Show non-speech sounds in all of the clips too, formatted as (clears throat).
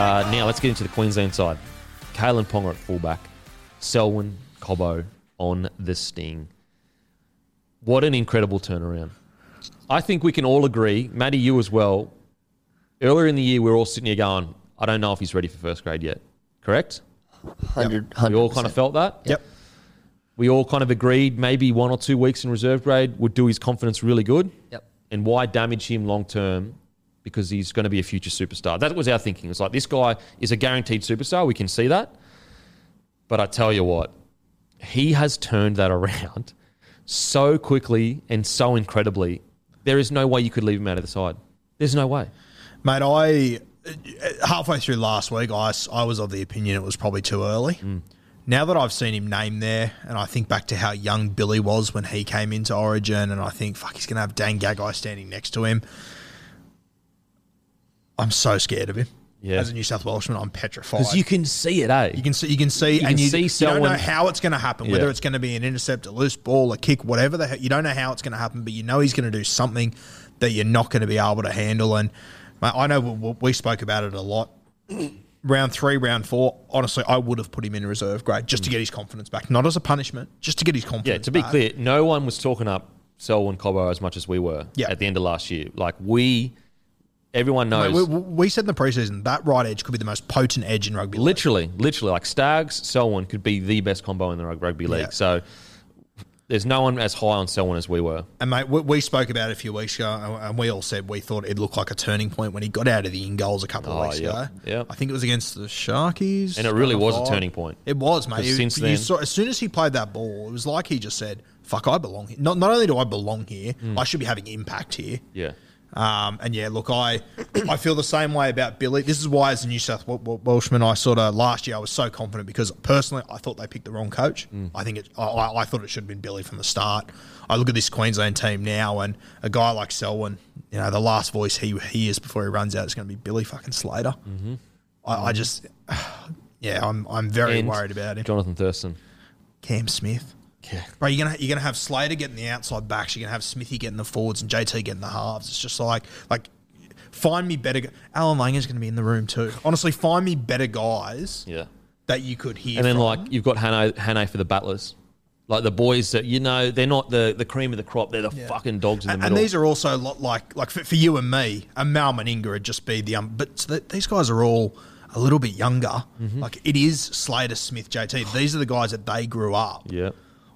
Uh, now let's get into the Queensland side. Kalyn Ponga at fullback, Selwyn Cobbo on the sting. What an incredible turnaround! I think we can all agree, Maddie, you as well. Earlier in the year, we were all sitting here going, "I don't know if he's ready for first grade yet." Correct? 100, We all kind of felt that. Yep. We all kind of agreed maybe one or two weeks in reserve grade would do his confidence really good. Yep. And why damage him long term? Because he's going to be a future superstar. That was our thinking. It's like this guy is a guaranteed superstar. We can see that. But I tell you what, he has turned that (laughs) around so quickly and so incredibly. There is no way you could leave him out of the side. There's no way. Mate, I halfway through last week, I, I was of the opinion it was probably too early. Mm. Now that I've seen him named there, and I think back to how young Billy was when he came into Origin, and I think fuck, he's going to have Dan Gagai standing next to him. I'm so scared of him. Yeah. As a New South Welshman, I'm petrified. Because you can see it, eh? You can see, you can see, You and can you, see you don't know how it's going to happen. Whether it's going to be an intercept, a loose ball, a kick, whatever. The, he- you don't know how it's going to happen, but you know he's going to do something that you're not going to be able to handle. And mate, I know we, we spoke about it a lot. (clears throat) round three, round four. Honestly, I would have put him in reserve grade just to get his confidence back, not as a punishment, just to get his confidence. Back. Yeah, to be back. clear, no one was talking up Selwyn Cobbo as much as we were Yeah. at the end of last year. Like we, everyone knows. Mate, we, we said in the preseason that right edge could be the most potent edge in rugby. league. literally, literally, like Staggs, Selwyn could be the best combo in the rugby league. Yeah. So there's no one as high on Selwyn as we were. And mate, we, we spoke about it a few weeks ago, and- and we all said we thought it looked like a turning point when he got out of the in goals a couple of Oh, weeks yeah, ago. yeah. I think it was against the Sharkies, And it really was a turning point. It was, mate. You- since then- saw, as soon as he played that ball, it was like he just said, "Fuck, I belong here." Not not only do I belong here, Hmm. I should be having impact here. Yeah. Um, and yeah, look, I I feel the same way about Billy. This is why, as a New South Wel- Wel- Welshman, I sort of last year I was so confident because personally I thought they picked the wrong coach. Mm. I think it, I- I, I thought it should have been Billy from the start. I look at this Queensland team now, and a guy like Selwyn, you know, the last voice he hears before he runs out is going to be Billy fucking Slater. Mm-hmm. I, I just, (sighs) yeah, I'm I'm very And worried about him. Johnathan Thurston. Cam Smith. Yeah. Bro, you're gonna you're gonna have Slater getting the outside backs. You're gonna have Smithy getting the forwards and JT getting the halves. It's just like like find me better. gu- Allan Langer's gonna be in the room too. Honestly, find me better guys Yeah. that you could hear. And then from. like you've got Hannah, Hannah for the battlers. Like the boys that you know, they're not the, the cream of the crop. They're the fucking dogs in the and, middle. and these are also lot like like for, for you and me, a Mal Meninga would just be the um. But th- these guys are all a little bit younger. Mm-hmm. Like it is Slater, Smith, JT. These are the guys that they grew up yeah.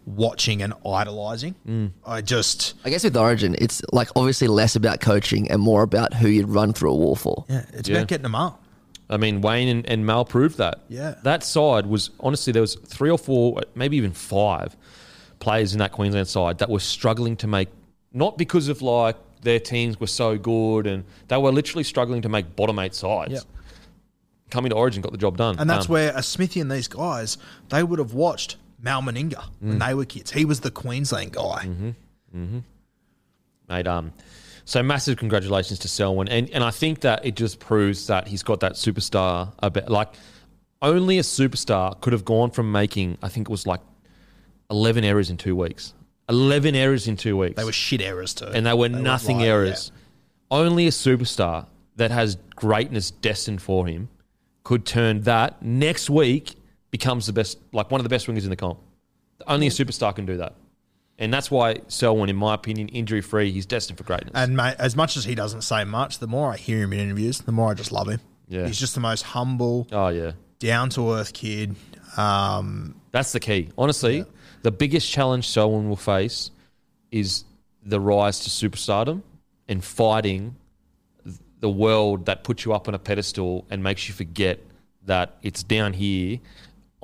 Watching and idolizing. Mm. I just I guess with Origin, it's like obviously less about coaching and more about who you'd run through a wall for. yeah, it's Yeah. about getting them up. I mean, Wayne and, and Mal proved that. Yeah. That side was honestly there was three or four, maybe even five players in that Queensland side that were struggling to make not because of like their teams were so good and they were literally struggling to make bottom eight sides. Yep. coming to Origin got the job done. And that's Um, where a Smithy and these guys, they would have watched Mal Meninga Mm. when they were kids. He was the Queensland guy. Mm-hmm. mate. Um, so massive congratulations to Selwyn, and and I think that it just proves that he's got that superstar. A bit like only a superstar could have gone from making I think it was like eleven errors in two weeks. Eleven errors in two weeks. They were shit errors too. and they were nothing errors. Only a superstar that has greatness destined for him could turn that next week becomes the best, like one of the best wingers in the comp. Only a superstar can do that, and that's why Selwyn, in my opinion, injury free, he's destined for greatness. And mate, as much as he doesn't say much, the more I hear him in interviews, the more I just love him. Yeah. He's just the most humble, oh yeah, down to earth kid. Um, that's the key. Honestly, the biggest challenge Selwyn will face is the rise to superstardom and fighting the world that puts you up on a pedestal and makes you forget that it's down here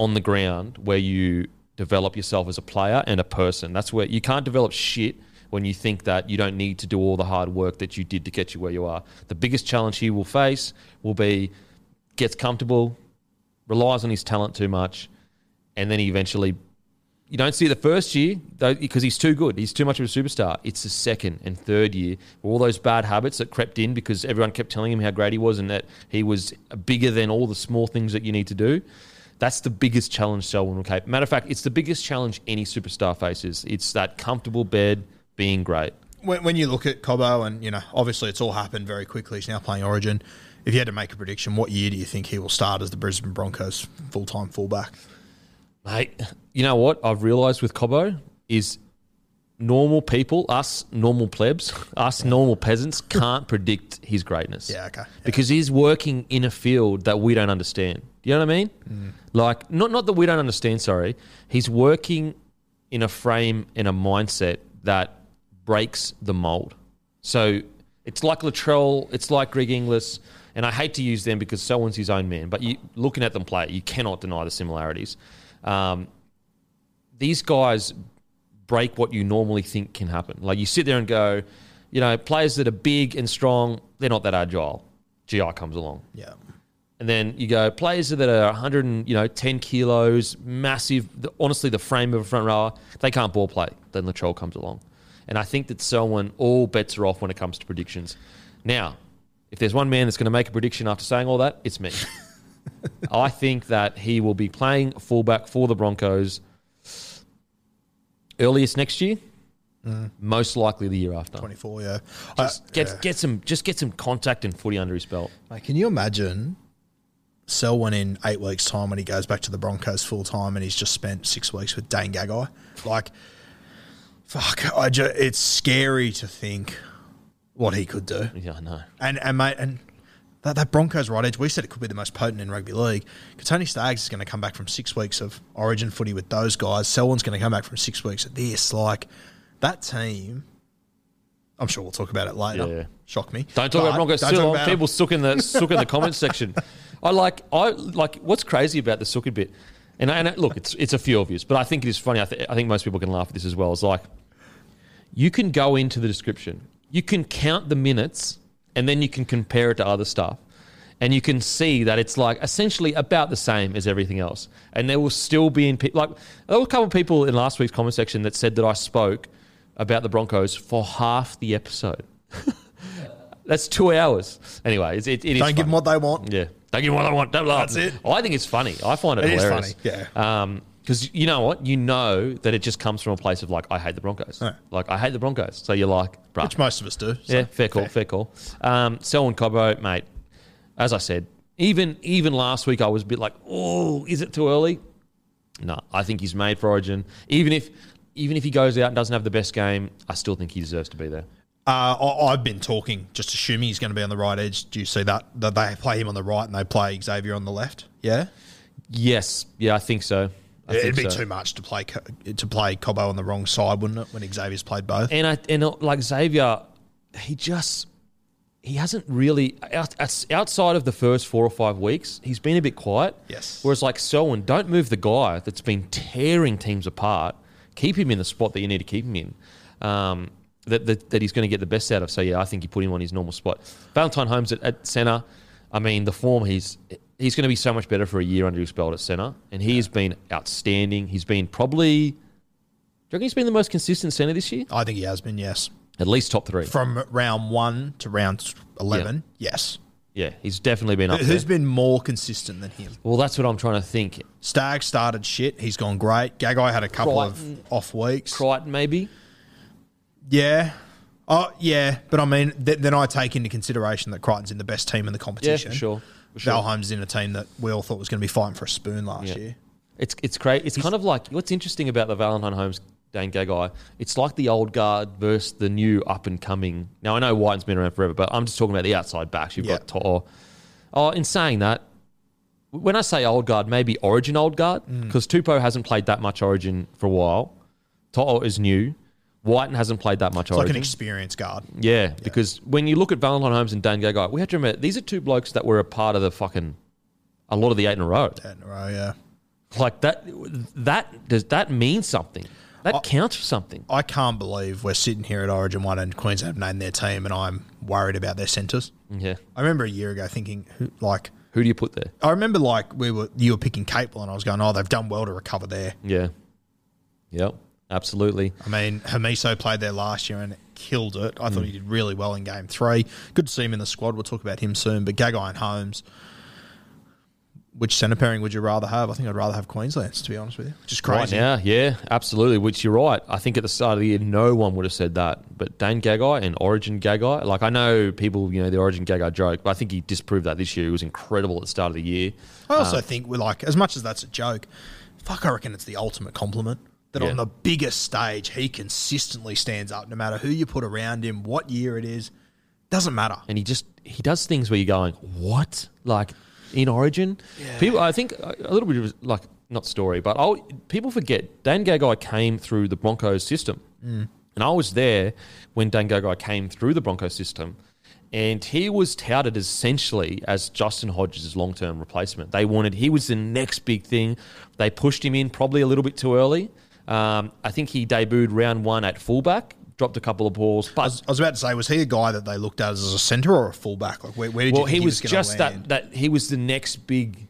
on the ground where you develop yourself as a player and a person. That's where you can't develop shit when you think that you don't need to do all the hard work that you did to get you where you are. The biggest challenge he will face will be gets comfortable, relies on his talent too much, and then he eventually you don't see it the first year though because he's too good. He's too much of a superstar. It's the second and third year all those bad habits that crept in because everyone kept telling him how great he was and that he was bigger than all the small things that you need to do. That's the biggest challenge Selwyn will cape. Matter of fact, it's the biggest challenge any superstar faces. It's that comfortable bed being great. when, when you look at Cobbo, and you know, obviously it's all happened very quickly. He's now playing Origin. If you had to make a prediction, what year do you think he will start as the Brisbane Broncos full time fullback? Mate, you know what I've realised with Cobbo is normal people, us normal plebs, (laughs) us normal peasants, can't predict his greatness. Yeah, okay. Yeah. Because he's working in a field that we don't understand. You know what I mean? Mm. Like, not not that we don't understand. Sorry, he's working in a frame and a mindset that breaks the mold. So it's like Latrell, it's like Greg Inglis, and I hate to use them because Selwyn's his own man. But you looking at them play, you cannot deny the similarities. Um, these guys break what you normally think can happen. Like you sit there and go, you know, players that are big and strong, they're not that agile. GI comes along. Yeah. And then you go players that are 100 and, you know 10 kilos, massive. The, honestly, the frame of a front rower, they can't ball play. Then Latrell comes along, and I think that Selwyn all bets are off when it comes to predictions. Now, if there's one man that's going to make a prediction after saying all that, it's me. (laughs) I think that he will be playing fullback for the Broncos earliest next year, mm. most likely the year after. 24, yeah. Just I- get yeah. get some just get some contact and footy under his belt. Mate, can you imagine Selwyn in eight weeks' time when he goes back to the Broncos full time and he's just spent six weeks with Dane Gagai? Like, fuck, I just, it's scary to think what he could do. Yeah, I know. And and mate, and that, that Broncos right edge, we said it could be the most potent in rugby league. Tony Staggs is going to come back from six weeks of Origin footy with those guys. Selwyn's going to come back from six weeks of this. Like that team, I'm sure we'll talk about it later. Yeah. Shock me. Don't talk But about Broncos too long. People sook in the sook in the comments section. (laughs) I like I like what's crazy about the sooking bit, and, and look, it's it's a few of you, but I think it is funny. I, th- I think most people can laugh at this as well. It's like you can go into the description, you can count the minutes, and then you can compare it to other stuff. And you can see that it's like essentially about the same as everything else. And there will still be in pe- like there were a couple of people in last week's comment section that said that I spoke about the Broncos for half the episode. (laughs) That's two hours. Anyway, it's, it, it is. Don't give funny. them what they want. Yeah, don't give them what I want. Don't laugh. That's it. I think it's funny. I find it, It is hilarious. funny, yeah. Um, Because you know what? You know that it just comes from a place of like, I hate the Broncos. Yeah. Like, I hate the Broncos. So you're like, bruh. Which most of us do. so yeah, fair call, fair, call. Um, Selwyn Cobbo, mate, as I said, even even last week I was a bit like, oh, is it too early? No, I think he's made for Origin. Even if even if he goes out and doesn't have the best game, I still think he deserves to be there. Uh, I've been talking, just assuming he's going to be on the right edge. Do you see that? That they play him on the right and they play Xavier on the left? Yeah. Yes, yeah, I think so. I It'd be so. too much to play to play Cobbo on the wrong side, wouldn't it? When Xavier's played both. And I and like Xavier, he just he hasn't really outside of the first four or five weeks, he's been a bit quiet. Yes. Whereas like Selwyn, don't move the guy that's been tearing teams apart. Keep him in the spot that you need to keep him in. Um, that, that, that he's going to get the best out of. So yeah, I think you put him on his normal spot. Valentine Holmes at, at centre. I mean, the form he's he's going to be so much better for a year under his belt at centre, and he has been outstanding. He's been probably. Do you reckon he's been the most consistent centre this year? I think he has been, yes. At least top three. From round one to round 11, yes. Yeah, he's definitely been up Who's there. been more consistent than him? well, that's what I'm trying to think. Stag started shit. He's gone great. Gagai had a couple Crichton. of off weeks. Crichton, maybe. Yeah. Oh, yeah. But I mean, th- then I take into consideration that Crichton's in the best team in the competition. for sure. Sure. Val Holmes is in a team that we all thought was going to be fighting for a spoon last Yeah. year. It's it's great. It's kind of like what's interesting about the Valentine Holmes Dane Gagai. It's like the old guard versus the new up and coming. Now I know Wighton's been around forever, but I'm just talking about the outside backs. You've Yeah. got To'o. Oh, in saying that, when I say old guard, maybe Origin old guard Mm. because Tupou hasn't played that much Origin for a while. To'o is new. Wighton hasn't played that much It's like Origin. an experienced guard. Yeah, because when you look at Valentine Holmes and Dan Gagai, we have to remember these are two blokes that were a part of the fucking a lot of the eight in a row. Yeah, in a row, yeah. Like that, that does that mean something? That counts for something. I can't believe we're sitting here at Origin 1 and Queensland have named their team and I'm worried about their centres. Yeah. I remember a year ago thinking, who- like, Who do you put there? I remember like we were you were picking Capel and I was going, oh, they've done well to recover there. Yeah. Yep. Absolutely. I mean, Hamiso played there last year and killed it. I Mm. thought he did really well in game three. Good to see him in the squad. We'll talk about him soon. But Gagai and Holmes, which centre pairing would you rather have? I think I'd rather have Queensland's, to be honest with you. Which is crazy. Right now, yeah, absolutely. Which you're right. I think at the start of the year, no one would have said that. But Dane Gagai and Origin Gagai, like I know people, you know, the Origin Gagai joke, but I think he disproved that this year. He was incredible at the start of the year. I also Uh, think we're like, as much as that's a joke, fuck, I reckon it's the ultimate compliment. That Yeah. on the biggest stage, he consistently stands up no matter who you put around him, what year it is. Doesn't matter. and he just he does things where you're going, what? Like in Origin, people. I think a a little bit of like not story, but I'll, people forget Dan Gagai came through the Broncos system, mm. and I was there when Dan Gagai came through the Broncos system. And he was touted essentially as Justin Hodges' long term replacement. They wanted, he was the next big thing. They pushed him in probably a little bit too early. Um, I think he debuted round one at fullback, dropped a couple of balls. I But was, I was about to say, was he a guy that they looked at as a centre or a fullback? Like, where, where did well, he was gonna just that that he was the next big,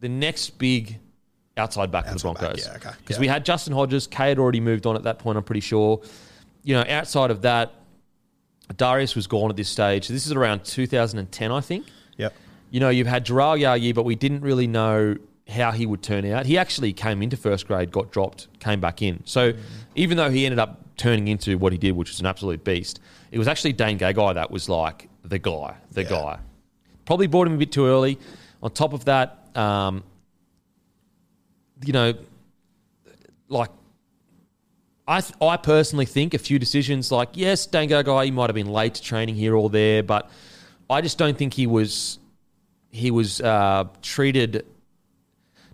the next big outside back of the Outside back, Broncos. yeah, okay, Because yeah. we had Justin Hodges, Kay had already moved on at that point. I'm pretty sure. You know, outside of that, Darius was gone at this stage. This is around 2010, I think. Yep. You know, you've had Jharal Yow Yeh, but we didn't really know how he would turn out. He actually came into first grade, got dropped, came back in. So even though he ended up turning into what he did, which was an absolute beast, it was actually Dane Gagai that was like the guy, the Yeah. guy. Probably bought him a bit too early. On top of that, um, you know, like I, th- I personally think a few decisions like yes, Dane Gagai he might have been late to training here or there, but I just don't think he was he was uh, treated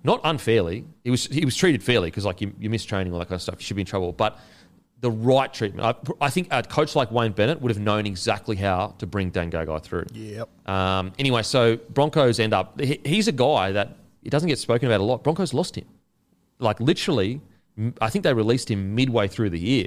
not unfairly. He was he was treated fairly because like you, you miss training all that kind of stuff. You should be in trouble, but the right treatment. I, I think a coach like Wayne Bennett would have known exactly how to bring Dan Gagai through. Yep. Um, anyway, so Broncos end up. He, he's a guy that it doesn't get spoken about a lot. Broncos lost him, like literally. I think they released him midway through the year,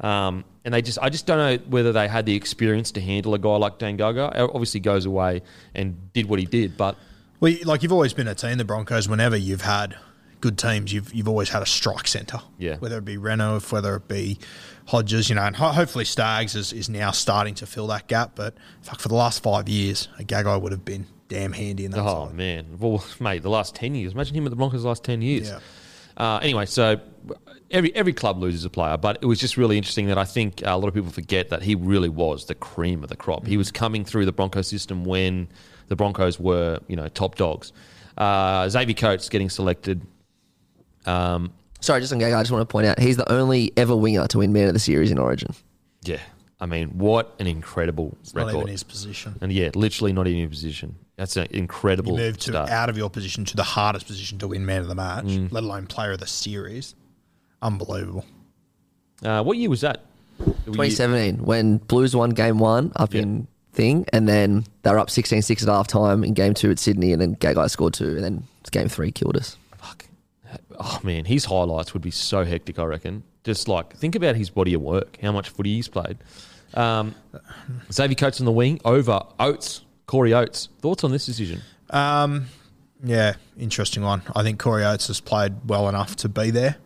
um, and they just. I just don't know whether they had the experience to handle a guy like Dan Gagai. Obviously, goes away and did what he did, but Well, like you've always been a team, the Broncos. Whenever you've had good teams, you've you've always had a strike centre. Yeah. Whether it be Renouf, whether it be Hodges, you know, and ho- hopefully Staggs is, is now starting to fill that gap. But fuck, for the last five years, a Gagai would have been damn handy in that. Oh side. man, well, (laughs) mate, the last ten years. Imagine him at the Broncos the last ten years. Yeah. Uh, anyway, so every every club loses a player, but it was just really interesting that I think a lot of people forget that he really was the cream of the crop. He was coming through the Broncos system when the Broncos were, you know, top dogs. Uh, Xavier Coates getting selected. Um, Sorry, just on Gagai, I just want to point out he's the only ever winger to win Man of the Series in Origin. yeah, I mean, what an incredible It's record. not even his position. and yeah, literally not even in position. That's an incredible You move to start. out of your position to the hardest position to win man of the match, Mm. let alone player of the series. Unbelievable. Uh, what year was that? 2017, when Blues won game one up Yeah. in thing, and then they were up 16 6 at half time in game two at Sydney, and then Gagai scored two, and then game three killed us. Fuck. Oh man, his highlights would be so hectic. I reckon. Just like think about his body of work, how much footy he's played. Um, Xavier Coates on the wing over Oates, Corey Oates. Thoughts on this decision? Yeah, interesting one. I think Corey Oates has played well enough to be there.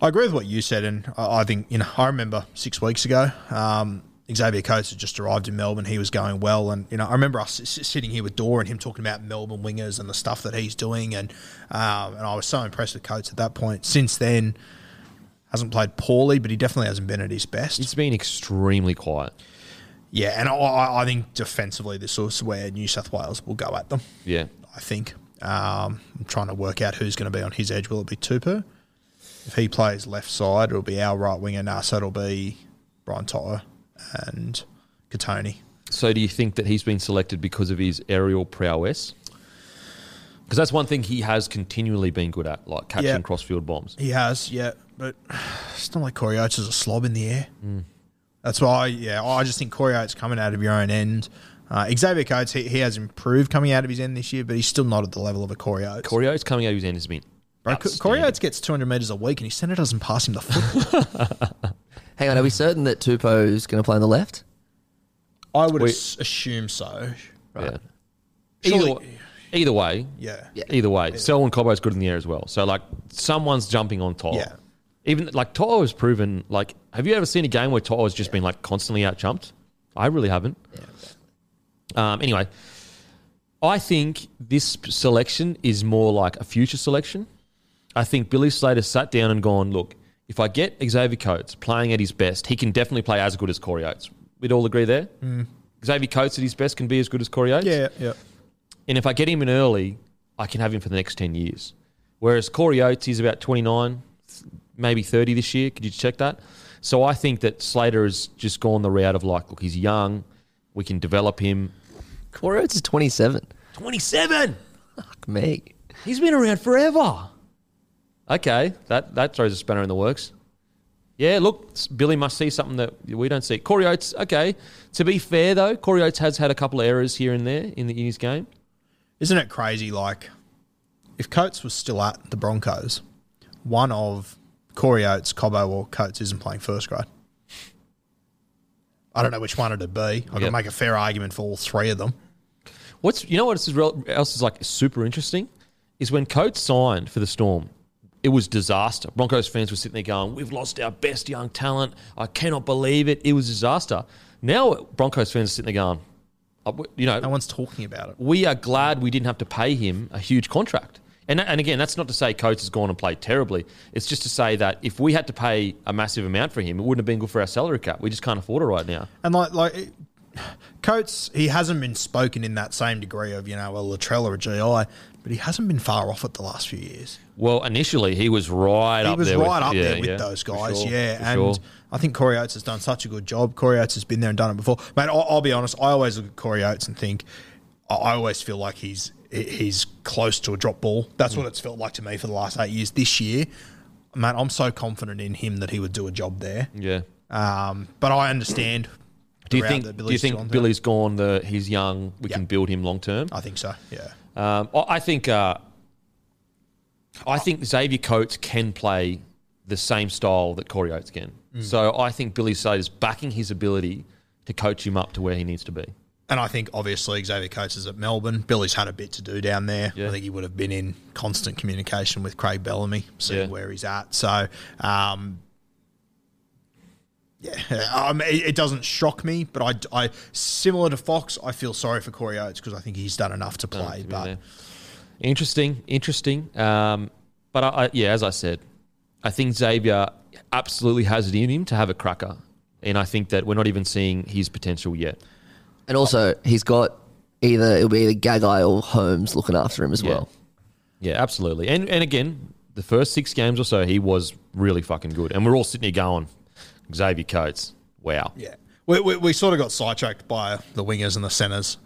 I agree with what you said, and I I think you know I remember six weeks ago, um, Xavier Coates had just arrived in Melbourne. He was going well, and you know I remember us sitting here with Dora and him talking about Melbourne wingers and the stuff that he's doing, and um, and I was so impressed with Coates at that point. Since then, hasn't played poorly, but he definitely hasn't been at his best. It's been extremely quiet. yeah, and I- I, think defensively, this is where New South Wales will go at them. Yeah. I think. Um, I'm trying to work out who's going to be on his edge. Will it be Tupou? If he plays left side, it'll be our right winger. Nah, so it'll be Brian To'o and Kotoni. So do you think that he's been selected because of his aerial prowess? Because that's one thing he has continually been good at, like catching Yeah. crossfield bombs. He has, yeah, but it's not like Corey Oates is a slob in the air. That's why, yeah, I just think Corey Oates coming out of your own end. Uh, Xavier Coates, he, he has improved coming out of his end this year, but he's still not at the level of a Corey Oates. Corey Oates coming out of his end has been. Bro, Co- Corey Oates gets 200 metres a week and his centre doesn't pass him the foot. (laughs) Hang on, are we certain that Tupou's going to play on the left? I would We- as- assume so. Yeah. Surely- Either, either way, Yeah. Yeah. either way, Selwyn Cobbo's good in the air as well. So like someone's jumping on top. Yeah. Even like To'o has proven. Like, have you ever seen a game where To'o has just been like constantly out jumped? I really haven't. Um, anyway, I think this selection is more like a future selection. I think Billy Slater sat down and gone, look, if I get Xavier Coates playing at his best, he can definitely play as good as Corey Oates. We'd all agree there. Mm. Xavier Coates at his best can be as good as Corey Oates. Yeah, yeah. And if I get him in early, I can have him for the next 10 years. Whereas Corey Oates is about 29, maybe 30 this year. Could you check that? So I think that Slater has just gone the route of like, look, he's young. We can develop him. Corey Oates is 27. 27! Fuck me. He's been around forever. Okay, that, that throws a spanner in the works. Yeah, look, Billy must see something that we don't see. Corey Oates, okay. To be fair, though, Corey Oates has had a couple of errors here and there in, the, in his game. Isn't it crazy? Like, if Coates was still at the Broncos, one of Corey Oates, Cobbo, or Coates isn't playing first grade. I don't know which one it'd be. I Yep. make a fair argument for all three of them. What's you know what else is, real, else is like super interesting is when Coates signed for the Storm, it was disaster. Broncos fans were sitting there going, "We've lost our best young talent. I cannot believe it. It was disaster." Now Broncos fans are sitting there going, "Uh, "You know, No one's talking about it. we are glad we didn't have to pay him a huge contract." And, and again, that's not to say Coates has gone and played terribly. It's just to say that if we had to pay a massive amount for him, it wouldn't have been good for our salary cap. We just can't afford it right now. And like, like (sighs) it- Coates, he hasn't been spoken in that same degree of you know a Latrell or a GI, but he hasn't been far off it the last few years. Well, initially he was right up there. He up was there. right with, up yeah, there with yeah, those guys, sure, yeah. And sure. I think Corey Oates has done such a good job. Corey Oates has been there and done it before. Mate, I'll, I'll be honest. I always look at Corey Oates and think, I- I always feel like he's he's close to a drop ball. That's Mm. what it's felt like to me for the last eight years. This year, man, I'm so confident in him that he would do a job there. Yeah. Um, but I understand. Do you think? Do you think. Billy's gone? The he's young. We Yeah. can build him long term. I think so. Yeah. Um, I think. Uh, I think Xavier Coates can play the same style that Corey Oates can. Mm. So I think Billy Slater's backing his ability to coach him up to where he needs to be. And I think obviously Xavier Coates is at Melbourne. Billy's had a bit to do down there. Yeah. I think he would have been in constant communication with Craig Bellamy, seeing Yeah. where he's at. So, um, yeah, um, it, it doesn't shock me, but I, I, similar to Fox, I feel sorry for Corey Oates because I think he's done enough to play. to but there. Interesting, interesting. Um, but I, I, yeah, as I said, I think Xavier absolutely has it in him to have a cracker, and I think that we're not even seeing his potential yet. And also, he's got either, it'll be either Gagai or Holmes looking after him as Yeah. well. Yeah, absolutely. And and again, the first six games or so, he was really fucking good, and we're all sitting here going, Xavier Coates, wow. yeah, we, we, we sort of got sidetracked by the wingers and the centres.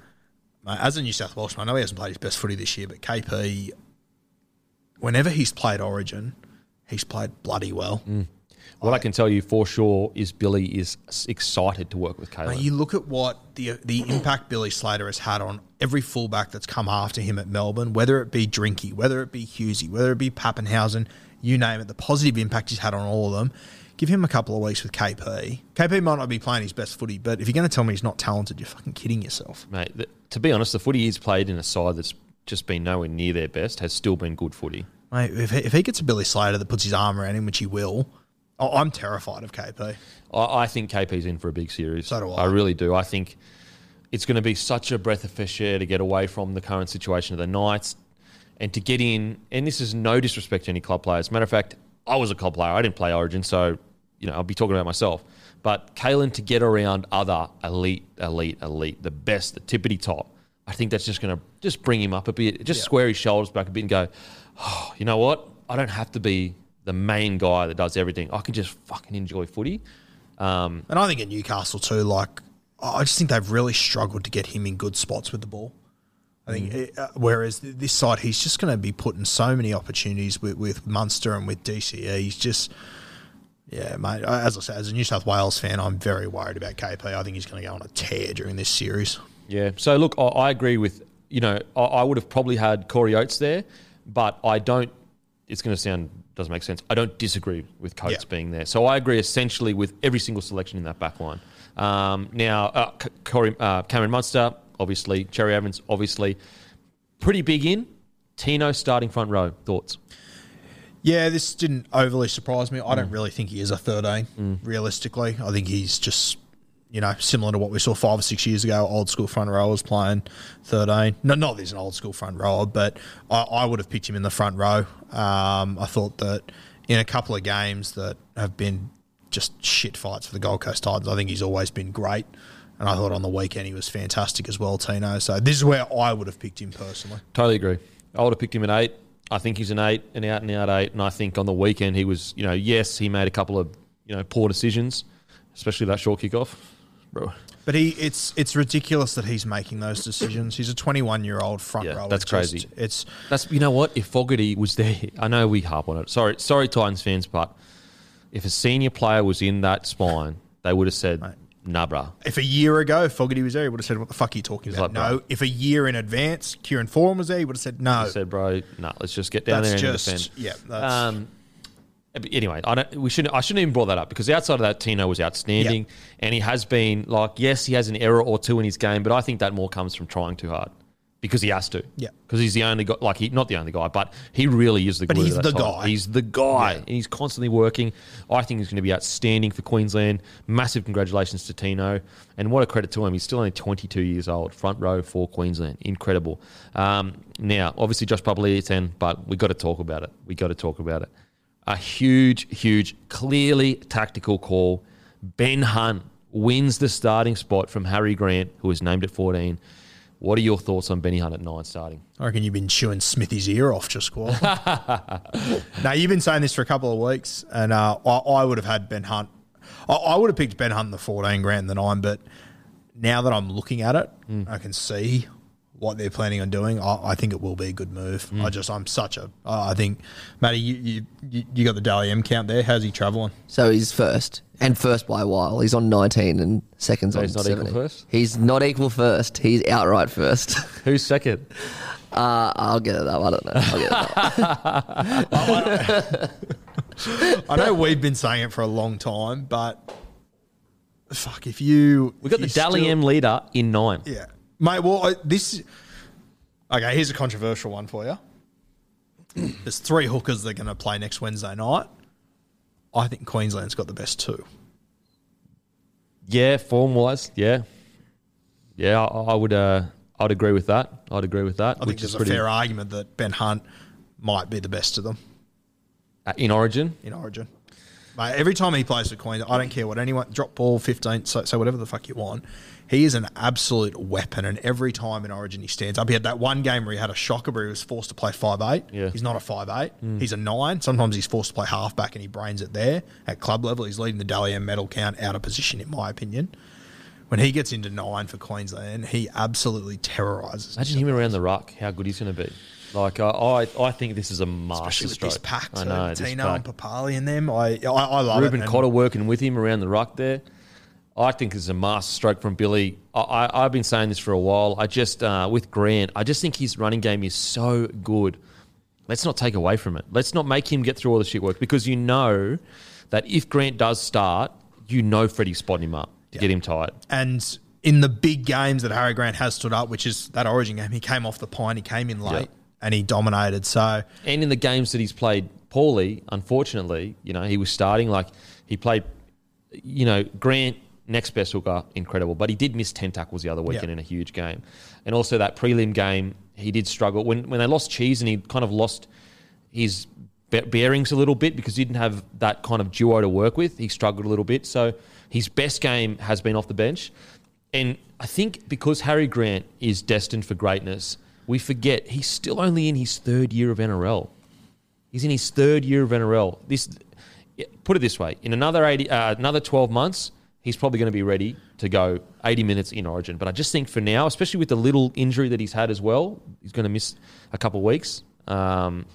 As a New South Welshman, I know he hasn't played his best footy this year, but KP, whenever he's played Origin, he's played bloody well. Mm. What I can tell you for sure is Billy is excited to work with Caleb. You look at what the the impact (clears throat) Billy Slater has had on every fullback that's come after him at Melbourne, whether it be Drinky, whether it be Hughesy, whether it be Papenhuyzen, you name it, the positive impact he's had on all of them. Give him a couple of weeks with KP. KP might not be playing his best footy, but if you're going to tell me he's not talented, you're fucking kidding yourself. Mate, th- to be honest, the footy he's played in a side that's just been nowhere near their best, has still been good footy. Mate, if he, if he gets a Billy Slater that puts his arm around him, which he will, I- I'm terrified of KP. I, I think KP's in for a big series. So do I. I really do. I think it's going to be such a breath of fresh air to get away from the current situation of the Knights and to get in. And this is no disrespect to any club players. Matter of fact, I was a club player. I didn't play Origin, so you know I'll be talking about myself. But Kalyn to get around other elite, elite, elite, the best, the tippity top. I think that's just going to just bring him up a bit, just square his shoulders back a bit, and go, oh, you know what? I don't have to be the main guy that does everything. I can just fucking enjoy footy. Um, And I think at Newcastle too, like I just think they've really struggled to get him in good spots with the ball. I think, Mm. uh, whereas this side, he's just going to be put in so many opportunities with, with Munster and with DCE. He's just, yeah, mate. As I said, as a New South Wales fan, I'm very worried about KP. I think he's going to go on a tear during this series. Yeah. So look, I, I agree with you know I, I would have probably had Corey Oates there, but I don't. It's going to sound doesn't make sense. I don't disagree with Coates Yeah. being there. So I agree essentially with every single selection in that back line. Um, now, uh, C- Corey, uh, Cameron Munster, obviously, Cherry Evans, obviously, pretty big in. Tino starting front row. Thoughts? Yeah, this didn't overly surprise me. I Mm. don't really think he is a 13, realistically. I think he's just, you know, similar to what we saw five or six years ago, old school front rowers playing 13. No, not that he's an old school front rower, but I, I would have picked him in the front row. Um, I thought that in a couple of games that have been just shit fights for the Gold Coast Titans, I think he's always been great. And I thought on the weekend he was fantastic as well, Tino. So this is where I would have picked him personally. Totally agree. I would have picked him at eight. I think he's an eight, an out and out eight. And I think on the weekend he was, you know, yes, he made a couple of, you know, poor decisions, especially that short kickoff. Bro, But he, it's it's ridiculous that he's making those decisions. He's a 21 year old front Yeah, rower. that's It's just- crazy. It's That's you know what? If Fogarty was there, I know we harp on it. Sorry, sorry, Titans fans, but if a senior player was in that spine, they would have said, "Nah, bruh." if a year ago Fogarty was there, he would have said, "What the fuck are you talking He's about?" like, no. If a year in advance, Kieran Foran was there, he would have said, "No." He said, "Bro, nah, let's just get down That's there and just- defend." yeah, that's- Um, but anyway, I don't. We shouldn't. I shouldn't even brought that up because outside of that, Tino was outstanding, and he has been like, yes, he has an error or two in his game, but I think that more comes from trying too hard because he has to. Yeah. because he's the only guy. Like he, not the only guy, but he really is the. But he's the guy. He's the guy, Yeah. and he's constantly working. I think he's going to be outstanding for Queensland. Massive congratulations to Tino, and what a credit to him. He's still only 22 years old. Front row for Queensland, incredible. Um, now, obviously, Josh Papalii 10, but we got to talk about it. We got to talk about it. A huge, huge, clearly tactical call. Ben Hunt wins the starting spot from Harry Grant, who was named at 14. What are your thoughts on Benny Hunt at nine starting? I reckon you've been chewing Smithy's ear off just squall. (laughs) now you've been saying this for a couple of weeks, and uh, I, I would have had Ben Hunt. I, I would have picked Ben Hunt in the 14 grand the nine, but now that I'm looking at it, Hmm. I can see what they're planning on doing. I, I think it will be a good move. Hmm. I just, I'm such a. Uh, I think, Matty, you, you you you got the Dally M count there. How's he travelling? So he's first, and first by a while. He's on 19 and seconds So on he's not equal first? He's not equal first. He's outright first. (laughs) Who's second? Uh, I'll get it that one. I don't know. I'll get it that. (laughs) I know we've been saying it for a long time, but fuck if you We got the you Dally still- M leader in nine. Yeah, mate. Well, I, this. Okay, here's a controversial one for you. (clears throat) There's three hookers that are going to play next Wednesday night. I think Queensland's got the best two. Yeah, form wise, yeah, yeah. I, I would, uh, I'd agree with that. I'd agree with that. I think there's a fair argument that Ben Hunt might be the best of them uh, in Origin. in Origin. Mate, every time he plays for Queensland, I don't care what anyone drop ball, fifteen, so, so whatever the fuck you want. He is an absolute weapon, and every time in Origin he stands up. He had that one game where he had a shocker, where he was forced to play five eight. Yeah. He's not a five eight. He's a nine. Sometimes he's forced to play halfback, and he brains it there at club level. He's leading the Dally M medal count out of position, in my opinion. When he gets into nine for Queensland, he absolutely terrorises. Imagine him around the ruck. How good he's going to be. Like uh, I, I think this is a master Especially with stroke. this pack, I know. this Tino and Papalii and them. I, I, I love Reuben it. and- Cotter working with him around the ruck there. I think it's a masterstroke from Billy. I, I, I've been saying this for a while. I just uh, with Grant, I just think his running game is so good. Let's not take away from it. Let's not make him get through all the shit work because you know that if Grant does start, you know Freddie's spotting him up to get him tired. And in the big games that Harry Grant has stood up, which is that Origin game, he came off the pine, he came in late, and he dominated. So And in the games that he's played poorly, unfortunately, you know, he was starting like he played, you know, Grant, next best hooker, incredible. But he did miss 10 tackles the other weekend Yeah. in a huge game. And also that prelim game, he did struggle. When, when they lost Cheese and he kind of lost his bearings a little bit because he didn't have that kind of duo to work with, he struggled a little bit. So his best game has been off the bench. And I think because Harry Grant is destined for greatness, we forget he's still only in his third year of NRL. He's in his third year of NRL. This, put it this way: in another eighty, uh, another twelve months, he's probably going to be ready to go eighty minutes in Origin. But I just think for now, especially with the little injury that he's had as well, he's going to miss a couple of weeks. Um,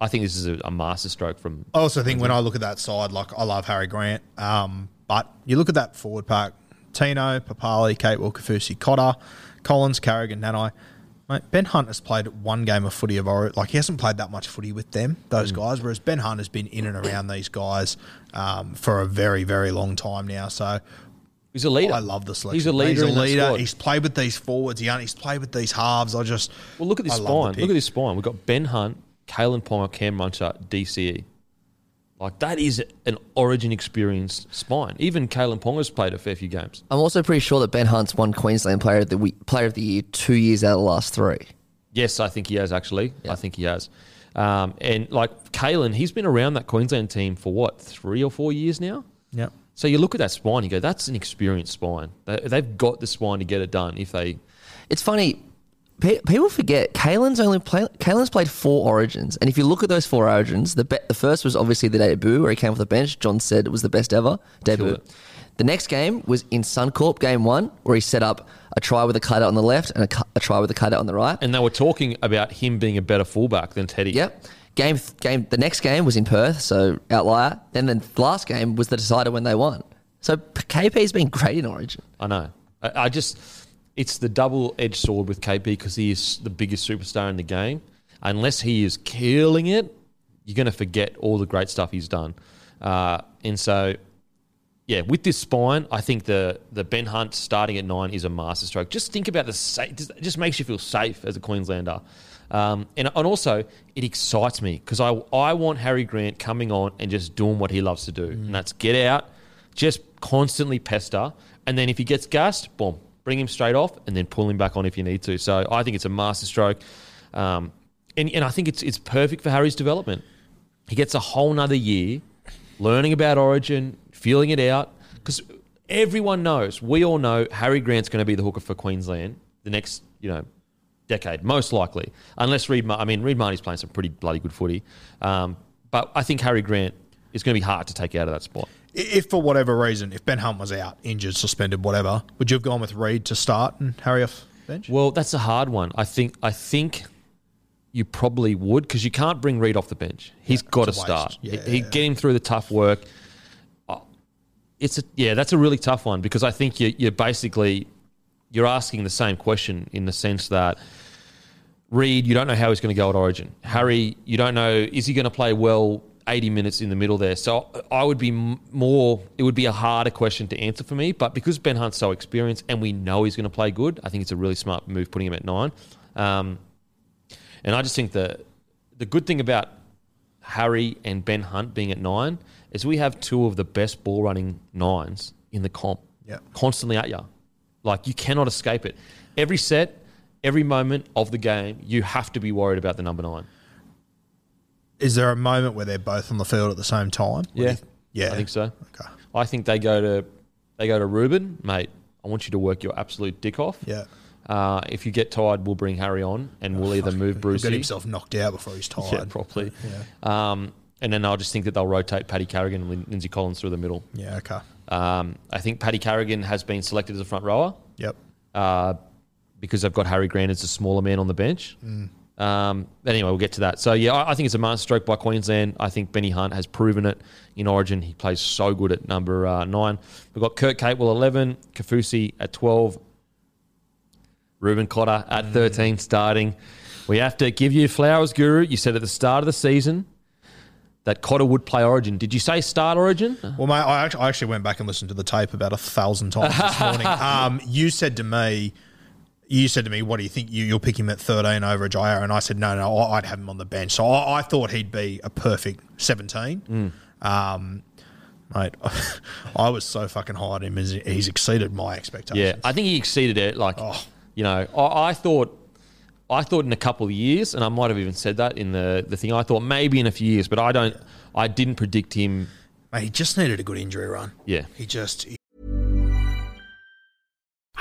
I think this is a, a masterstroke from. I also think when I look at that side, like I love Harry Grant, um, but you look at that forward pack: Tino, Papalii, Capewell Kafusi, Cotter, Collins, Carrigan, Nanai. Mate, ben Hunt has played one game of footy of Origin. Like he hasn't played that much footy with them, those guys. Whereas Ben Hunt has been in and around these guys um, for a very, very long time now. So He's a leader. I love the selection. He's a leader. He's a leader. He's played with these forwards. He, he's played with these halves. I just Well, look at this I spine. Look at this spine. We've got Ben Hunt, Kalyn Ponga, Cam Munster, DCE. Like that is an Origin experienced spine. Even Kalyn Ponga's played a fair few games. I'm also pretty sure that Ben Hunt's won Queensland Player of the Week, Player of the Year two years out of the last three. Yes, I think he has actually. I think he has. Um, and like Kalyn, he's been around that Queensland team for what three or four years now. yeah. So you look at that spine, you go, that's an experienced spine. They've got the spine to get it done. If they, It's funny. Pe- People forget Kalyn's only play, Kalyn's played four Origins, and if you look at those four Origins, the be, the first was obviously the debut where he came off the bench. John said it was the best ever debut. The next game was in Suncorp, game one, where he set up a try with a cutout on the left and a, cu- a try with a cutout on the right. and they were talking about him being a better fullback than Teddy. Yep. Game game. The next game was in Perth, so outlier. Then the last game was the decider when they won. So KP's been great in Origin. I know. I, I just, it's the double edged sword with KP because he is the biggest superstar in the game. Unless he is killing it, you're going to forget all the great stuff he's done. Uh, and so, yeah, with this spine, I think the the Ben Hunt starting at nine is a masterstroke. Just think about the sa- just- it just makes you feel safe as a Queenslander. Um, and, and also, it excites me because I, I want Harry Grant coming on and just doing what he loves to do. And that's get out, just constantly pester. And then if he gets gassed, boom, bring him straight off and then pull him back on if you need to. So I think it's a masterstroke. Um, and, and I think it's, it's perfect for Harry's development. He gets a whole nother year learning about Origin, feeling it out. Because everyone knows, we all know Harry Grant's going to be the hooker for Queensland the next, you know, decade, most likely. Unless Reed, I mean, Reed Mahoney's playing some pretty bloody good footy. Um, but I think Harry Grant is going to be hard to take out of that spot. If for whatever reason, if Ben Hunt was out, injured, suspended, whatever, would you have gone with Reed to start and Harry off bench? Well, that's a hard one. I think I think you probably would because you can't bring Reed off the bench. He's got to it's a waste. start. Yeah. He, he get him through the tough work. Uh, It's a yeah, that's a really tough one because I think you, you're basically you're asking the same question in the sense that Reed, you don't know how he's going to go at Origin. Harry, you don't know is he going to play well 80 minutes in the middle there. So I would be more. It would be a harder question to answer for me. But because Ben Hunt's so experienced and we know he's going to play good, I think it's a really smart move putting him at nine. Um, and I just think that the good thing about Harry and Ben Hunt being at nine is we have two of the best ball running nines in the comp. Yeah. Constantly at you. Like you cannot escape it. Every set, every moment of the game, you have to be worried about the number nine. Is there a moment where they're both on the field at the same time? Yeah. Yeah. I think so. Okay. I think they go to they go to Reuben, mate. I want you to work your absolute dick off. Yeah. Uh, if you get tired, we'll bring Harry on, and we'll either move He'll Brucey. get himself knocked out before he's tired. Yeah, properly. Um, and then I'll just think that they'll rotate Paddy Carrigan and Lin- Lindsay Collins through the middle. Yeah, okay. Um, I think Paddy Carrigan has been selected as a front rower Yep. uh, because they've got Harry Grant as a smaller man on the bench. Um, anyway, we'll get to that. So yeah, I, I think it's a masterstroke by Queensland. I think Benny Hunt has proven it in Origin. He plays so good at number uh, nine. We've got Kurt Capewell eleven, Kafusi at twelve, Reuben Cotter at thirteen starting. We have to give you flowers, Guru. You said at the start of the season that Cotter would play Origin. Did you say start Origin? Well, mate, I actually, I actually went back and listened to the tape about a thousand times this (laughs) morning. Um, you said to me, you said to me, "What do you think? You, you'll pick him at thirteen over a Jair?" And I said, "No, no, I'd have him on the bench." So I, I thought he'd be a perfect seventeen. Um, mate, (laughs) I was so fucking high on him. He's, he's exceeded my expectations. Yeah, I think he exceeded it. Like, Oh. you know, I, I thought, I thought in a couple of years, and I might have even said that in the the thing. I thought maybe in a few years, but I don't. I didn't predict him. Mate, he just needed a good injury run. Yeah, He just he-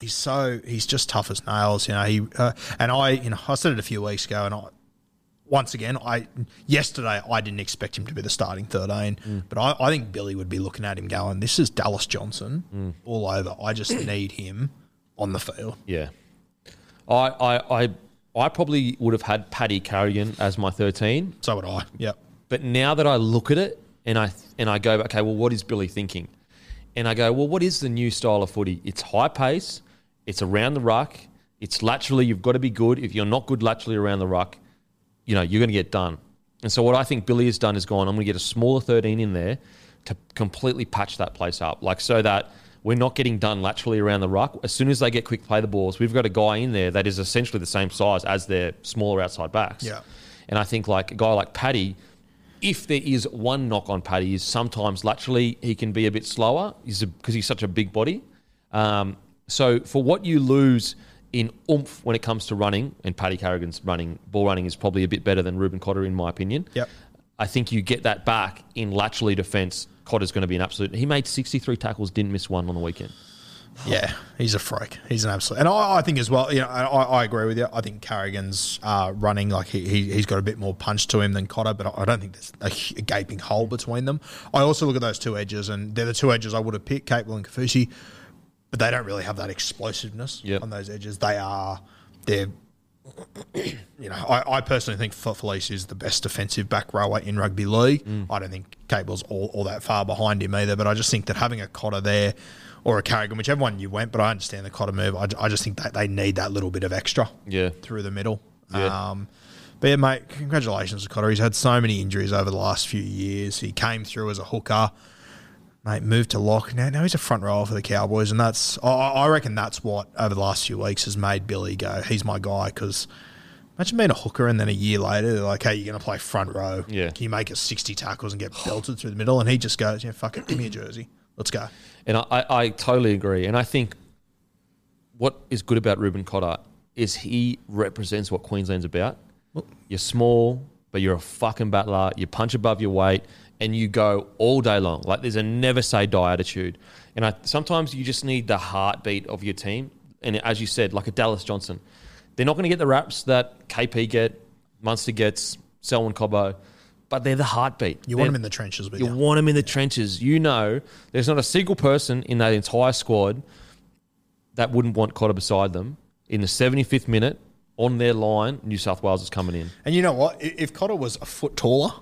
He's so he's just tough as nails. You know, he uh, and I, you know, I said it a few weeks ago, and I once again, I yesterday I didn't expect him to be the starting thirteen, but I, I think Billy would be looking at him going, "This is Dallas Johnson all over. I just (coughs) need him on the field." yeah. I, I, I, I probably would have had Paddy Carrigan as my thirteen, So would I. Yep. but now that I look at it and I and I go, okay, well, what is Billy thinking? And I go, well, what is the new style of footy? It's high pace, it's around the ruck, it's laterally. You've got to be good. If you're not good laterally around the ruck, you know you're going to get done. And so what I think Billy has done is gone. I'm going to get a smaller 13 in there to completely patch that place up, like so that we're not getting done laterally around the ruck. As soon as they get quick play the balls, we've got a guy in there that is essentially the same size as their smaller outside backs. Yeah. And I think like a guy like Paddy, if there is one knock on Paddy, is sometimes laterally he can be a bit slower because he's such a big body. Um, so for what you lose in oomph when it comes to running, and Paddy Carrigan's running ball running is probably a bit better than Reuben Cotter in my opinion. Yep. I think you get that back in laterally defence. Cotter's going to be an absolute. He made 63 tackles, didn't miss one on the weekend. (sighs) Yeah, he's a freak. He's an absolute, and I, I think as well. You know, I, I agree with you. I think Carrigan's uh, running like he, he he's got a bit more punch to him than Cotter, but I don't think there's a, a gaping hole between them. I also look at those two edges, and they're the two edges I would have picked, Capewell and Kafusi, but they don't really have that explosiveness Yep. on those edges. They are they're. (clears throat) You know, I, I personally think Felise is the best defensive back rower in rugby league. I don't think Cable's all, all that far behind him either, but I just think that having a Cotter there or a Carrigan, whichever one you went, but I understand the Cotter move. I, I just think that they need that little bit of extra Yeah. through the middle. Yeah. Um, but yeah, mate, congratulations to Cotter. He's had so many injuries over the last few years. He came through as a hooker, mate, moved to lock. Now, now he's a front rower for the Cowboys, and that's I, I reckon that's what over the last few weeks has made Billy go. He's my guy because. Imagine being a hooker and then a year later they're like, "Hey, you're going to play front row. Yeah. Can you make us 60 tackles and get belted through the middle?" And he just goes, "Yeah, fuck it, give me a jersey, let's go." And I, I, I totally agree. And I think what is good about Reuben Cotter is he represents what Queensland's about. You're small, but you're a fucking battler. You punch above your weight, and you go all day long. Like there's a never say die attitude. And I, sometimes you just need the heartbeat of your team. And as you said, like a Dallas Johnson, they're not going to get the raps that KP get, Munster gets, Selwyn Cobbo, but they're the heartbeat. You want They're- him in the trenches you you. want them in the trenches. You know, there's not a single person in that entire squad that wouldn't want Cotter beside them in the 75th minute on their line. New South Wales is coming in. And you know what? If Cotter was a foot taller,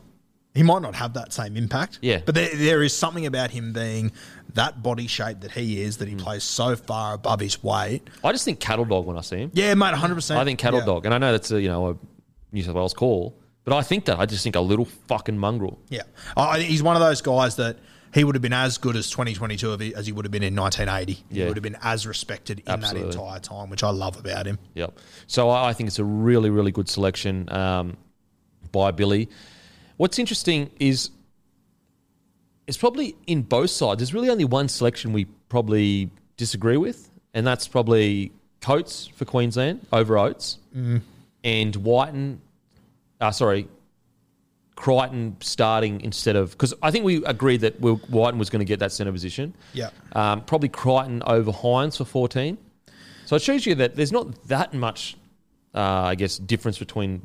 he might not have that same impact. Yeah. But there, there is something about him being that body shape that he is, Mm. that he plays so far above his weight. I just think cattle dog when I see him. Yeah, mate, 100%. I think cattle yeah. dog, and I know that's a you know a New South Wales call, but I think that I just think a little fucking mongrel. Yeah. I I think he's one of those guys that he would have been as good as 2022 of as he would have been in 1980. He Yeah. would have been as respected in Absolutely. that entire time, which I love about him. Yep. So I I think it's a really, really good selection um, by Billy. What's interesting is it's probably in both sides. There's really only one selection we probably disagree with, and that's probably Coates for Queensland over Oates, and Wighton. Uh, sorry, Crichton starting instead of because I think we agreed that Will, Wighton was going to get that centre position. Yeah. Um, probably Crichton over Hynes for 14. So it shows you that there's not that much, uh, I guess, difference between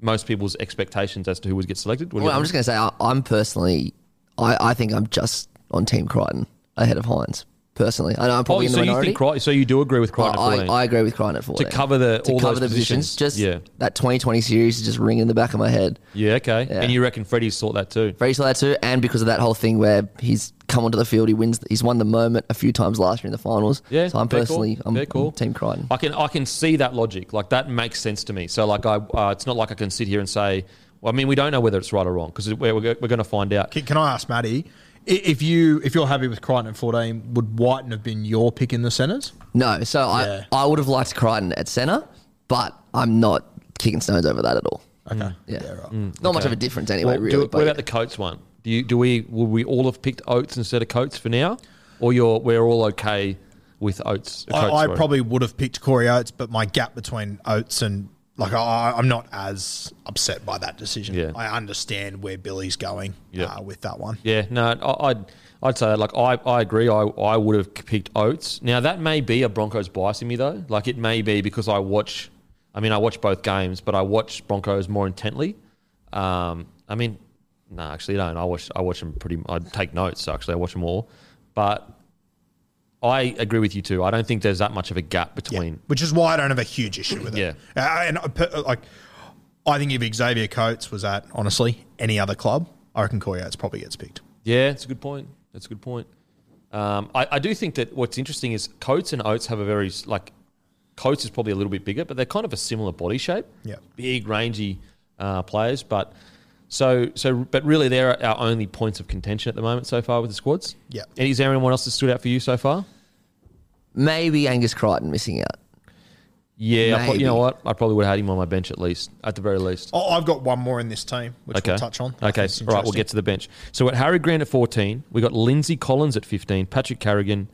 most people's expectations as to who would get selected? Well, I'm just going to say, I, I'm personally, I, I think I'm just on Team Crichton ahead of Hynes. Personally, I know I'm oh, probably in so the you minority. think Crichton, so you do agree with Crichton at I, 14? I agree with Crichton at 14. To cover the- to all cover those the positions. positions. Just Yeah. that 2020 series is just ringing in the back of my head. yeah, okay. Yeah. And you reckon Freddie's thought that too? Freddie saw that too, and because of that whole thing where he's come onto the field, he wins. He's won the moment a few times last year in the finals. Yeah, so I'm personally, call. I'm, Fair call. I'm Team Crichton. I can I can see that logic. Like that makes sense to me. So like I, uh, it's not like I can sit here and say, well, I mean, we don't know whether it's right or wrong because we're, we're, we're going to find out. Can, can I ask Matty i- if you if you're happy with Crichton at 14, would Wighton have been your pick in the centres? No, so Yeah. I I would have liked Crichton at centre, but I'm not kicking stones over that at all. Okay. Yeah, right. not mm, much of a difference anyway. Well, do- really, what but about the Coates one? Do you do we will we all have picked Oates instead of Coates for now, or you're we're all okay with Oates? I, Coates, I sorry. probably would have picked Corey Oates, but my gap between Oates and like I, I'm not as upset by that decision. Yeah. I understand where Billy's going Yeah. uh, with that one. Yeah, no, I- I'd I'd say that. Like I, I agree. I, I would have picked Oates. Now that may be a Broncos bias in me though. Like it may be because I watch. I mean, I watch both games, but I watch Broncos more intently. Um, I mean, no, actually, I don't. I watch. I watch them pretty. I take notes. Actually, I watch them all. But I agree with you too. I don't think there's that much of a gap Yeah. between. Which is why I don't have a huge issue with it. Yeah. Uh, and I like, I think if Xavier Coates was at honestly any other club, I reckon Corey Oates probably gets picked. Yeah, it's a good point. That's a good point. Um, I, I do think that what's interesting is Coates and Oates have a very like Coates is probably a little bit bigger, but they're kind of a similar body shape. Yeah. big, rangy uh, players. But so so, but really, they're our only points of contention at the moment so far with the squads. Yeah. And is there anyone else that stood out for you so far? maybe Angus Crichton missing out. Yeah, I pro- you know what? I probably would have had him on my bench at least, at the very least. Oh, I've got one more in this team, which okay. we'll touch on. I Okay, think all right, we'll get to the bench. So at Harry Grant at 14. We got Lindsay Collins at 15, Patrick Carrigan,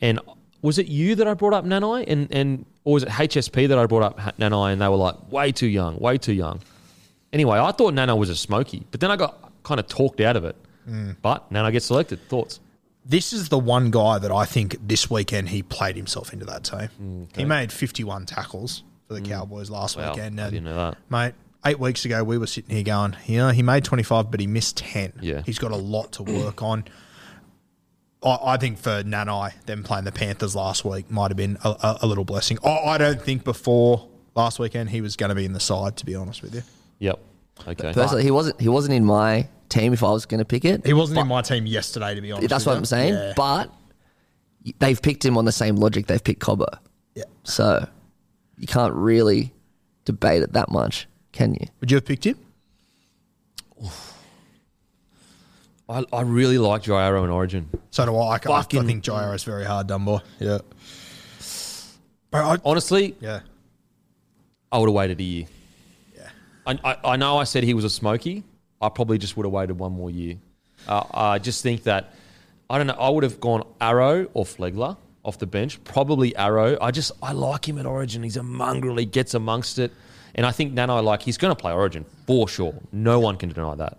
and was it you that I brought up Nanai? And, and or was it HSP that I brought up Ha- Nanai and they were like, way too young, way too young. Anyway, I thought Nana was a smoky, but then I got kind of talked out of it. Mm. But Nana gets selected. Thoughts? This is the one guy that I think this weekend he played himself into that team. Mm, He made 51 tackles for the Cowboys last Wow, weekend. I didn't know that. Mate, eight weeks ago we were sitting here going, you know, he made 25, but he missed 10. Yeah. He's got a lot to work on. I, I think for Nanai, them playing the Panthers last week might have been a, a, a little blessing. I, I don't think before last weekend he was going to be in the side, to be honest with you. Yep. Okay. Personally, he wasn't. He wasn't in my team if I was going to pick it. He wasn't in my team yesterday, to be honest. That's what you. I'm saying. Yeah. But they've picked him on the same logic they've picked Cobbo. yeah. So you can't really debate it that much, can you? Would you have picked him? I, I really like Jairo in Origin. So do I. I, I think Jairo is very hard done by. Yeah. But I, Honestly, yeah. I would have waited a year. I, I know I said he was a smoky. I probably just would have waited one more year. Uh, I just think that I don't know. I would have gone Arrow or Flegler off the bench. Probably Arrow. I just I like him at Origin. He's a mongrel. He gets amongst it, and I think Nano like he's going to play Origin for sure. No one can deny that.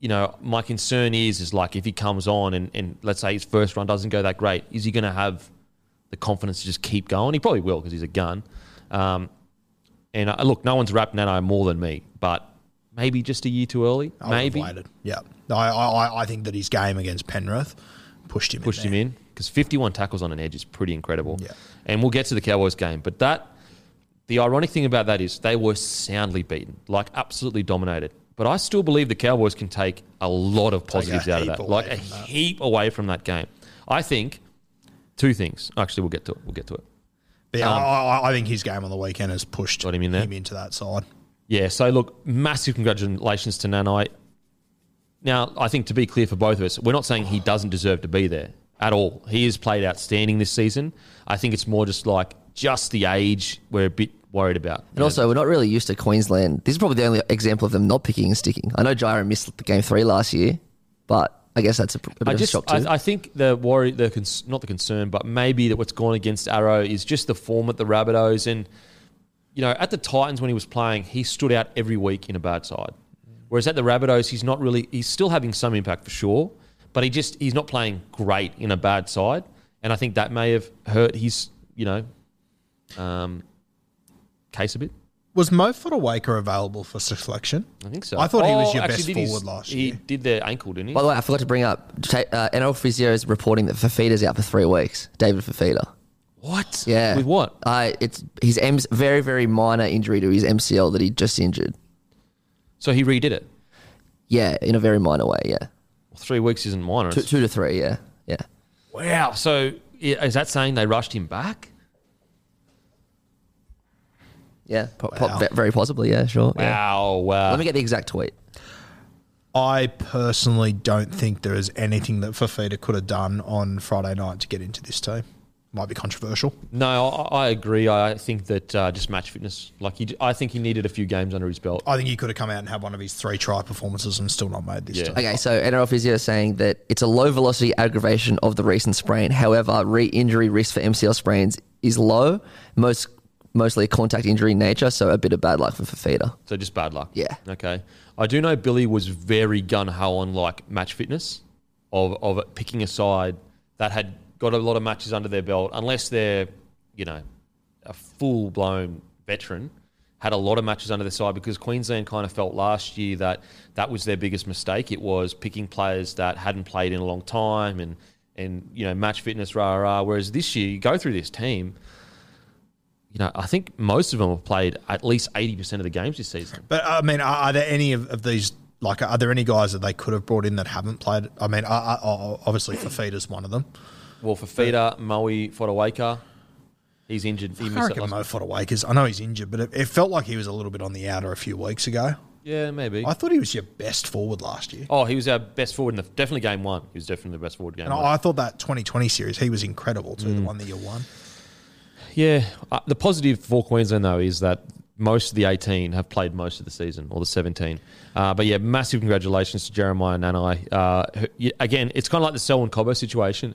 You know, my concern is is like if he comes on and, and let's say his first run doesn't go that great, is he going to have the confidence to just keep going? He probably will because he's a gun. Um, and uh, look, no one's wrapped Nano more than me, but maybe just a year too early. I maybe waited. Yeah. I, I, I think that his game against Penrith pushed him pushed in him in because 51 tackles on an edge is pretty incredible. Yeah. And we'll get to the Cowboys game, but that the ironic thing about that is they were soundly beaten, like absolutely dominated. But I still believe the Cowboys can take a lot of positives out of that, like a that. heap away from that game. I think two things. Actually, we'll get to it. We'll get to it. But yeah, Um, I, I- I think his game on the weekend has pushed Got him in there? into that side. Yeah, so look, massive congratulations to Nanai. Now, I think to be clear for both of us, we're not saying he doesn't deserve to be there at all. He has played outstanding this season. I think it's more just like just the age we're a bit worried about. And also, we're not really used to Queensland. This is probably the only example of them not picking and sticking. I know Gyro missed the game three last year, but I guess that's a, a bit I of just, a shock too. I, I think the worry, the cons- not the concern, but maybe that what's gone against Arrow is just the form at the Rabbitohs. And, you know, at the Titans when he was playing, he stood out every week in a bad side. Whereas at the Rabbitohs, he's not really, he's still having some impact for sure, but he just, he's not playing great in a bad side. And I think that may have hurt his, you know, um, case a bit. Was Mo Fotuaika available for selection? I think so. I thought he was your best did his- forward last year. He year. did their ankle, didn't he? By the way, I forgot to bring up ta- uh, NRL Physio is reporting that Fifita's out for three weeks. David Fifita. what? Yeah. With what? Uh, it's his M- very very minor injury to his MCL that he just injured. So he redid it. Yeah, in a very minor way. Yeah, Well, three weeks isn't minor. two, It's- two to three. Yeah, yeah. Wow. So i- is that saying they rushed him back? Yeah, po- po- Wow. ve- very possibly. Yeah, sure. yeah. Wow. Wow. Let me get the exact tweet. I personally don't think there is anything that Fifita could have done on Friday night to get into this team. Might be controversial. no, I, I agree. I think that uh, just match fitness. Like he, I think he needed a few games under his belt. I think he could have come out and had one of his three try performances and still not made this Yeah. team. Okay, so NRL Physio is saying that it's a low velocity aggravation of the recent sprain. However, re injury risk for MCL sprains is low, most mostly a contact injury in nature, so a bit of bad luck for Fifita. So just bad luck. Yeah. Okay. I do know Billy was very gun ho on like match fitness, of of picking a side that had got a lot of matches under their belt, unless they're you know a full blown veteran. Had a lot of matches under their side because Queensland kind of felt last year that that was their biggest mistake. It was picking players that hadn't played in a long time and and you know match fitness rah rah. Whereas this year you go through this team, you know I think most of them have played at least eighty percent of the games this season. But I mean, are, are there any of, of these? Like, are there any guys that they could have brought in that haven't played? I mean, I, I, obviously Fifita's one of them. Well, Feeder, Moe Fotuaika, he's injured. He I reckon Mo Fotuaika's. I know he's injured, but it, it felt like he was a little bit on the outer a few weeks ago. Yeah, maybe. I thought he was your best forward last year. oh, he was our best forward in the definitely game one. He was definitely the best forward game And one. I, thought that 2020 series, he was incredible too, the Mm. one that you won. Yeah, uh, the positive for Queensland though is that most of the 18 have played most of the season, or the 17. Uh, but yeah, massive congratulations to Jeremiah Nanai. Uh, again, it's kind of like the Selwyn Cobbo situation.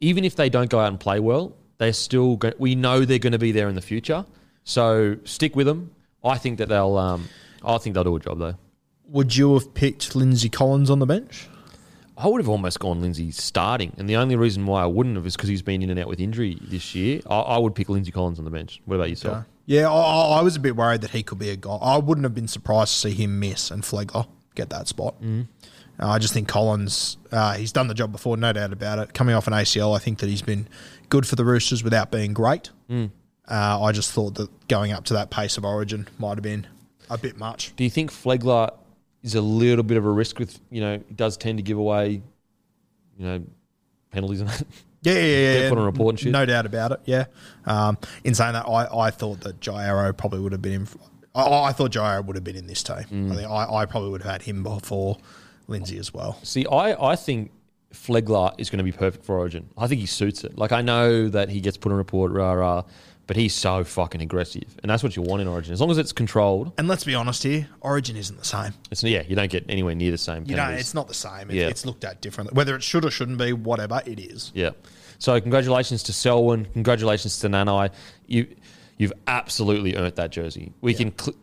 Even if they don't go out and play well, they're still. Go- we know they're going to be there in the future. So stick with them. I think that they'll. Um, I think they'll do a job though. Would you have picked Lindsay Collins on the bench? I would have almost gone Lindsay starting, and the only reason why I wouldn't have is because he's been in and out with injury this year. I, I would pick Lindsay Collins on the bench. What about yourself? Yeah, I, I was a bit worried that he could be a guy. I wouldn't have been surprised to see him miss and Flegler get that spot. Mm. Uh, I just think Collins, uh, he's done the job before, no doubt about it. Coming off an ACL, I think that he's been good for the Roosters without being great. Mm. Uh, I just thought that going up to that pace of origin might have been a bit much. Do you think Flegler is a little bit of a risk with you know he does tend to give away, you know, penalties and that? Yeah, yeah, yeah. (laughs) Yeah. put on a report and shit? No doubt about it. Yeah. Um, in saying that, I, I thought that Jairo probably would have been in. I, I thought Jairo would have been in this team. Mm. I think I, I probably would have had him before Lindsay as well. See, I, I think Flegler is going to be perfect for Origin. I think he suits it. Like I know that he gets put on report, rah rah, but he's so fucking aggressive, and that's what you want in Origin. As long as it's controlled, And let's be honest here, Origin isn't the same. it's yeah, you don't get anywhere near the same. You know, penalties. it's not the same. It, Yeah. It's looked at differently. Whether it should or shouldn't be, whatever, it is. Yeah. So congratulations to Selwyn. Congratulations to Nanai. You you've absolutely earned that jersey. We can cl-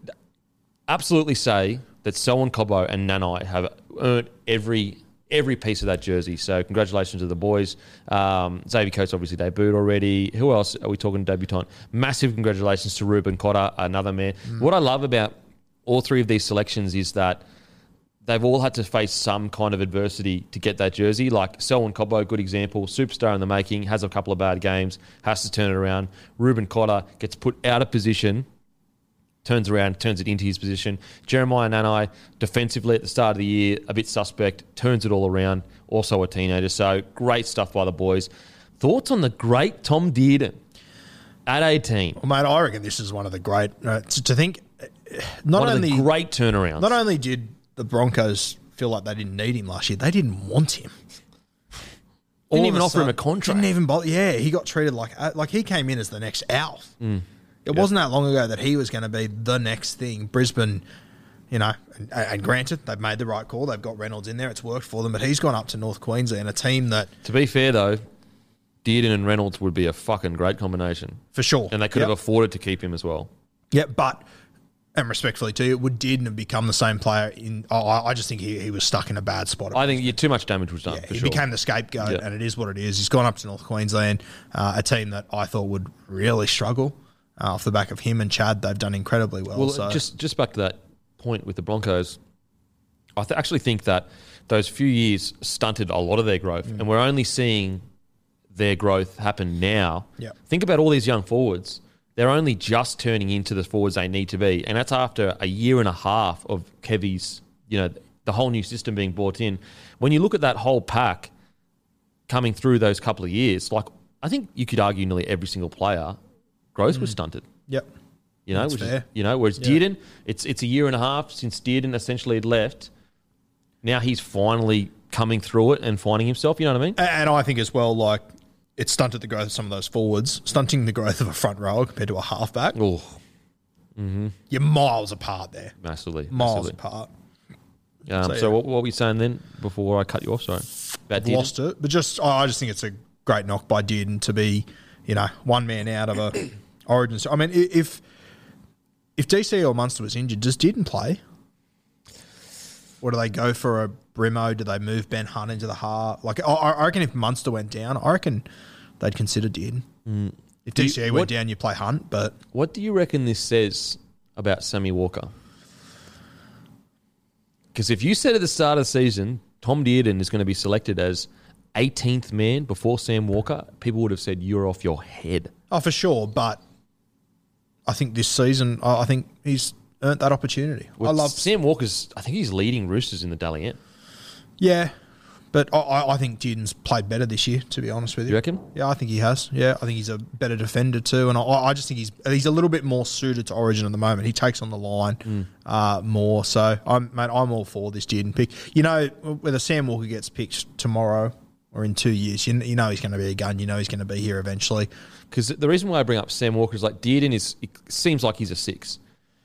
absolutely say that Selwyn Cobbo and Nanai have earned every every piece of that jersey. So congratulations to the boys. Um, Xavier Coates obviously debuted already. Who else are we talking debutant? Massive congratulations to Reuben Cotter, another man. What I love about all three of these selections is that they've all had to face some kind of adversity to get that jersey. Like Selwyn Cobbo, good example, superstar in the making, has a couple of bad games, has to turn it around. Reuben Cotter gets put out of position, turns around, turns it into his position. Jeremiah Nanai, defensively at the start of the year, a bit suspect, turns it all around, also a teenager. So great stuff by the boys. Thoughts on the great Tom Dearden at 18? Well, mate, I reckon this is one of the great. Uh, to, to think, uh, not One only great turnarounds. not only did the Broncos feel like they didn't need him last year, they didn't want him. All didn't even of offer him a contract. Didn't even bother. Yeah, he got treated like uh, like he came in as the next Alf. Mm. It wasn't that long ago that he was going to be the next thing. Brisbane, you know, and, and granted they've made the right call. They've got Reynolds in there. It's worked for them, but he's gone up to North Queensland, a team that to be fair, though, Dearden and Reynolds would be a fucking great combination. for sure, And they could Yep. have afforded to keep him as well. Yeah, but and respectfully to you, would didn't have become the same player in. Oh, I I just think he, he was stuck in a bad spot. I think yeah, too much damage was done. Yeah, he sure. became the scapegoat, Yeah. and it is what it is. He's gone up to North Queensland, uh, a team that I thought would really struggle. Uh, off the back of him and Chad. They've done incredibly well. Well, so just just back to that point with the Broncos, I th- actually think that those few years stunted a lot of their growth, Mm. and we're only seeing their growth happen now. Yep. Think about all these young forwards; they're only just turning into the forwards they need to be, and that's after a year and a half of Kevy's, you know, the whole new system being brought in. When you look at that whole pack coming through those couple of years, like I think you could argue nearly every single player growth was stunted. yep. You know, That's which is, you know, whereas Yeah. Dearden, it's it's a year and a half since Dearden essentially had left. Now he's finally coming through it and finding himself. You know what I mean? And I think as well, like it stunted the growth of some of those forwards, stunting the growth of a front rower compared to a halfback. Oh, You're miles apart there. massively, Miles massively. apart. Um, so, So, yeah. what, what were we saying then before I cut you off? Sorry, about I've lost it, but just I just think it's a great knock by Dearden to be, you know, one man out of a Origin. I mean, if if DC or Munster was injured, just didn't play? Or do they go for a Brimo? Do they move Ben Hunt into the heart? Like, I, I reckon if Munster went down, I reckon they'd consider Dearden. Mm. If Do you- what- went down, you play Hunt, but What do you reckon this says about Sammy Walker? Because if you said at the start of the season Tom Dearden is going to be selected as 18th man before Sam Walker, people would have said you're off your head. oh, for sure. But I think this season, I think he's earned that opportunity. I love Sam Walker's. I think he's leading Roosters in the Dally. Yeah, but I- I, think Dearden's played better this year. To be honest with you, You reckon? Yeah, I think he has. Yeah, I think he's a better defender too, and I, I just think he's he's a little bit more suited to Origin at the moment. He takes on the line Hmm. uh, more. So I'm mate, I'm all for this Dearden pick. You know, whether Sam Walker gets picked tomorrow or in two years, you, you know he's going to be a gun. You know he's going to be here eventually. Because the reason why I bring up Sam Walker is like Dearden is. It seems like he's a six,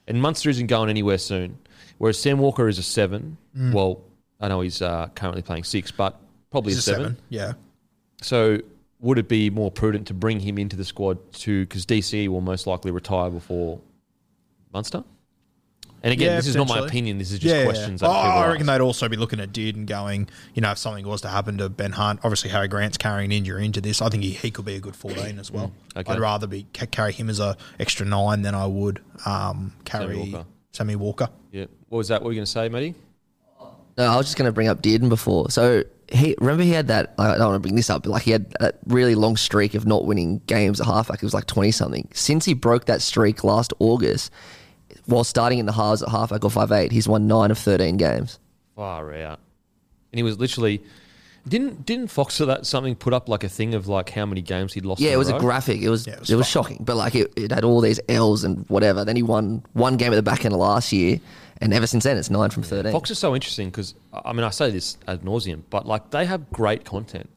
and Munster isn't going anywhere soon. Whereas Sam Walker is a seven. Well, I know he's uh, currently playing six, but probably Mm. A a seven. seven. Yeah. So would it be more prudent to bring him into the squad to because DC will most likely retire before Munster? And again, Yeah, this is not my opinion. This is just Yeah, yeah, questions yeah. Oh, people I ask. reckon they'd also be looking at Dearden going, you know, if something was to happen to Ben Hunt, obviously Harry Grant's carrying an injury into this. I think he, he could be a good 14 as well. Mm, okay. I'd rather be carry him as a extra nine than I would um, carry Walker. Sammy Walker. Yeah. What was that? What were you going to say, Matty? No, I was just going to bring up Dearden before. So he remember he had that. I don't want to bring this up, but like he had that really long streak of not winning games at halfback. It was like twenty something. Since he broke that streak last August, while starting in the halves at half, halfback or five eight, he's won nine of thirteen games. Far out. And he was literally didn't didn't Fox or that something put up like a thing of like how many games he'd lost. Yeah, in it was a row? graphic. It was Yeah, it it was, was fun. shocking, but like it, it had all these L's and whatever. Then he won one game at the back end of last year, and ever since then it's nine from thirteen. Fox is so interesting because I mean I say this ad nauseum, but like they have great content.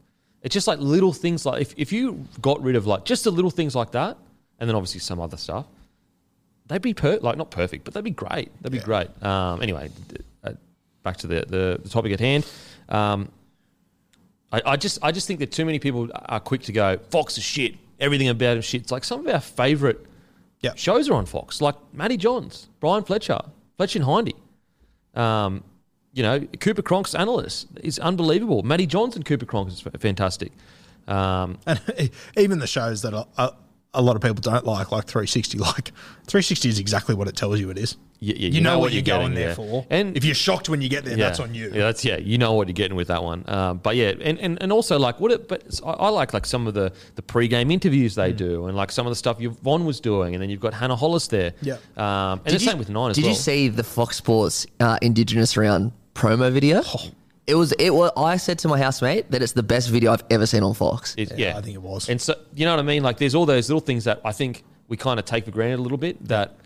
It's just like little things like if, if you got rid of like just the little things like that, and then obviously some other stuff, they'd be per like not perfect, but they'd be great. They'd be great. Um, anyway, uh, back to the, the the topic at hand. Um, I, I just I just think that too many people are quick to go Fox is shit. Everything about him shit. It's like some of our favourite Yeah. shows are on Fox, like Matty Johns, Bryan Fletcher, Fletcher and Hindy. Um, you know, Cooper Cronk's analyst is unbelievable. Matty Johns and Cooper Cronk is fantastic. Um, And (laughs) even the shows that are, a, a lot of people don't like, like 360, (laughs) like 360 is exactly what it tells you it is. y- y- You, know, what you're getting going there for. And if you're shocked when you get there, that's on you. Yeah, that's yeah. You know what you're getting with that one. Um, but yeah, and, and, and also like what it. But I, I like like some of the the pre-game interviews they Mm. do, and like some of the stuff Yvonne was doing, and then you've got Hannah Hollis there. Yeah. Um, and the same with nine as Did well. you see the Fox Sports uh, Indigenous round promo video? Oh. It was. It was. I said to my housemate that it's the best video I've ever seen on Fox. It- Yeah, yeah, I think it was. And so you know what I mean? Like there's all those little things that I think we kind of take for granted a little bit that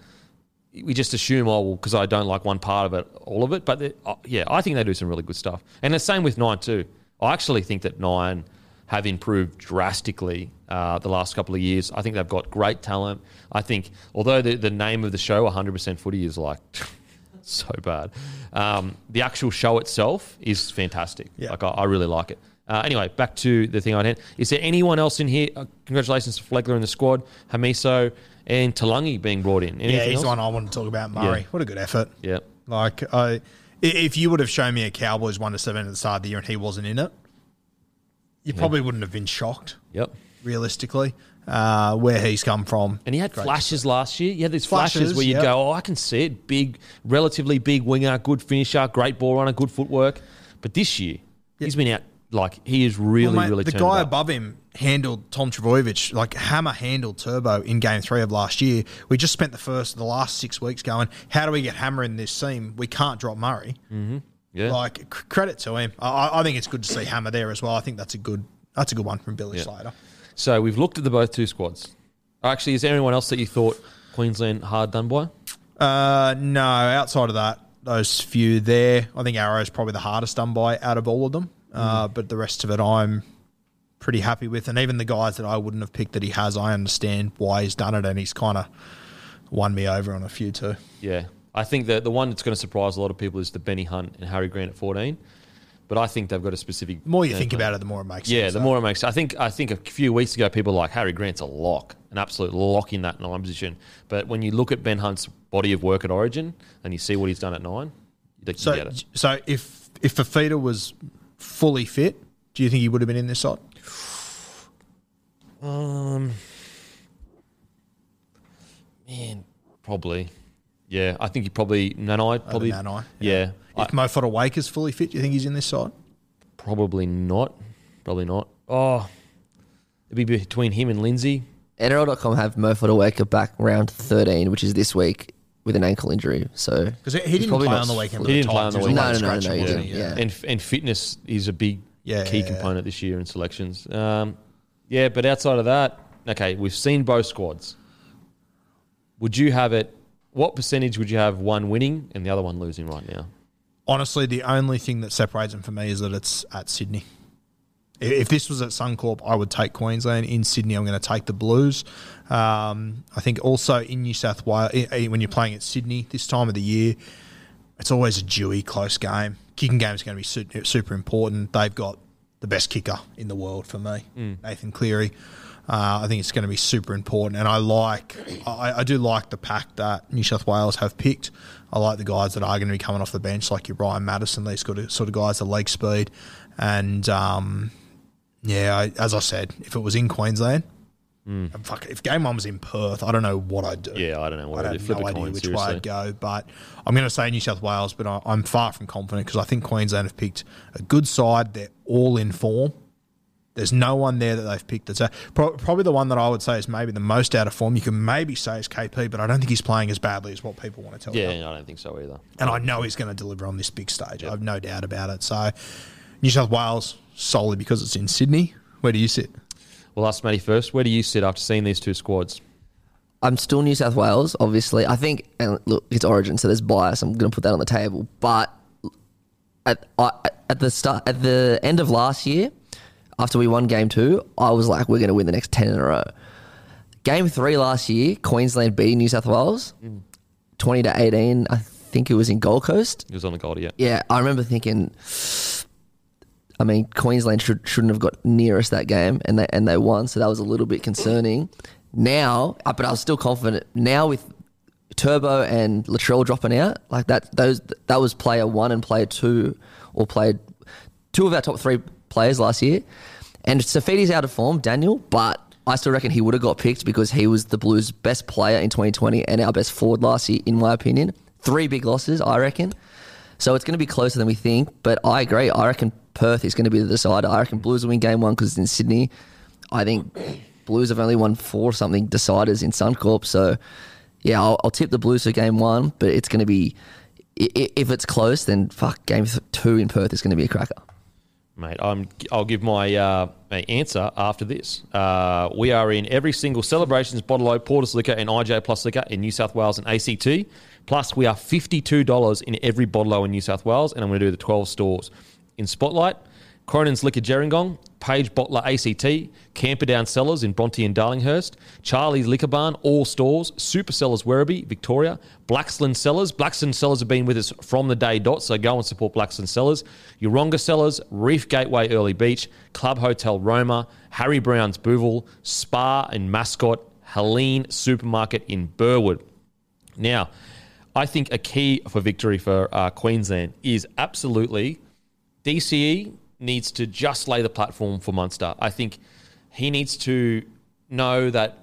we just assume, oh, well, because I don't like one part of it, all of it. But they- uh, yeah, I think they do some really good stuff. And the same with Nine too. I actually think that Nine have improved drastically uh, the last couple of years. I think they've got great talent. I think, although the, the name of the show, 100% Footy, is like (laughs) so bad, um, the actual show itself is fantastic. Yeah. Like I, I really like it. Uh, anyway, back to the thing I had. Is there anyone else in here? Uh, congratulations to Flegler in the squad, Hamiso and Taulagi being brought in. Yeah, Anything he's else? the one I want to talk about, Murray. Yeah. What a good effort. Yeah. Like, I, if you would have shown me a Cowboys 1 to 7 at the start of the year and he wasn't in it, you probably wouldn't have been shocked. Yep. realistically. Uh, where he's come from. And he had Great. flashes last year. Had these flashes, Flashes, where you yep. go, oh, I can see it. Big, relatively big winger, good finisher, great ball runner, good footwork. But this year, he's been out like he is really, Well, mate, really the guy above him handled Tom Trbojevic like hammer handled Turbo in Game Three of last year. We just spent the first, the last six weeks going, how do we get Hammer in this team? We can't drop Murray. Yeah. Like c- credit to him. I- I, I think it's good to see Hammer there as well. I think that's a good that's a good one from Billy Yeah. Slater. So we've looked at the both two squads. Actually, is there anyone else that you thought Queensland hard done by? Uh, no, outside of that, those few there, I think Arrow's probably the hardest done by out of all of them. Uh, Mm. but the rest of it, I'm pretty happy with. And even the guys that I wouldn't have picked that he has, I understand why he's done it, and he's kind of won me over on a few too. Yeah. I think that the one that's going to surprise a lot of people is the Benny Hunt and Harry Grant at 14. But I think they've got a specific. The more you think plan. about it, the more it makes Yeah, sense. the more it makes. I think. I think a few weeks ago, people were like Harry Grant's a lock, an absolute lock in that nine position. But when you look at Ben Hunt's body of work at Origin and you see what he's done at nine, you, So, get it. so if if Fifita was fully fit, do you think he would have been in this side? Um, man, probably. Yeah, I think he probably Nanai probably. Nanai, yeah, I- If Mo Wake is fully fit, do you think he's in this side? probably not. Probably not. Oh, it'd be between him and Lindsay. NRL.com have Mo Fotuaika back round 13, which is this week, with an ankle injury. So Because he he's didn't play on the weekend. fully- He didn't play on the He was weekend. on No, no, no, no, he didn't, yeah. and and fitness is a big Yeah, key yeah, yeah. component this year in selections. Um, yeah, but outside of that, okay, we've seen both squads. Would you have it? What percentage would you have one winning and the other one losing right now? Honestly, the only thing that separates them for me is that it's at Sydney. If this was at Suncorp, I would take Queensland. In Sydney, I'm going to take the Blues. Um, I think also in New South Wales, when you're playing at Sydney this time of the year, it's always a dewy, close game. Kicking game is going to be super important. They've got the best kicker in the world for me, Nathan Cleary. Uh, I think it's going to be super important, and I like, I, I do like the pack that New South Wales have picked. I like the guys that are going to be coming off the bench, like your Brian Madison, these sort of, sort of guys, the leg speed, and um, yeah, I, as I said, if it was in Queensland, fuck, if game one was in Perth, I don't know what I'd do. Yeah, I don't know what I'd do. Flip no idea coin, which seriously. way I'd go, but I'm going to say New South Wales, but I, I'm far from confident because I think Queensland have picked a good side. They're all in form. There's no one there that they've picked that's a, pro- probably the one that I would say is maybe the most out of form. You can maybe say is KP, but I don't think he's playing as badly as what people want to tell Yeah, you. I don't think so either. And I know he's going to deliver on this big stage. I have no doubt about it. So New South Wales solely because it's in Sydney. Where do you sit? Well, ask Matty first. Where do you sit after seeing these two squads? I'm still New South Wales, obviously. I think, and look, it's Origin, so there's bias. I'm going to put that on the table. But at I, at the start, at the end of last year, after we won Game Two, I was like, we're going to win the next ten in a row. Game Three last year, Queensland beating New South Wales, twenty to eighteen. I think it was in Gold Coast. It was on the Goldie, yeah. Yeah, I remember thinking. I mean, Queensland should, shouldn't have got nearest that game, and they and they won, so that was a little bit concerning. Now, uh, but I was still confident. Now with Turbo and Latrell dropping out, like that, those that was player one and player two, or played two of our top three players last year. And Saifiti's out of form, Daniel, but I still reckon he would have got picked because he was the Blues' best player in 2020 and our best forward last year, in my opinion. Three big losses, I reckon. So it's going to be closer than we think, but I agree. I reckon Perth is going to be the decider. I reckon Blues will win game one because it's in Sydney. I think Blues have only won four something deciders in Suncorp. So yeah, I'll, I'll tip the Blues for game one, but it's going to be if it's close, then fuck game two in Perth is going to be a cracker. Mate, I'm, I'll give my, uh, my answer after this. Uh, we are in every single Celebrations, Bottle Porter's Liquor, and IJ Plus Liquor in New South Wales and ACT. Plus, we are $52 in every Bottle in New South Wales, and I'm going to do the 12 stores. In Spotlight, Cronin's Liquor Gerringong, Page Bottler ACT, Camperdown Cellars in Bronte and Darlinghurst, Charlie's Liquor Barn, all stores, Super Cellars Werribee, Victoria, Blacksland Cellars. Blacksland Cellars have been with us from the day dot, so go and support Blacksland Cellars. Yoronga Cellars, Reef Gateway Airlie Beach, Club Hotel Roma, Harry Brown's Booval, Spa and Mascot, Helene Supermarket in Burwood. Now, I think a key for victory for uh, Queensland is absolutely DCE needs to just lay the platform for Munster. I think he needs to know that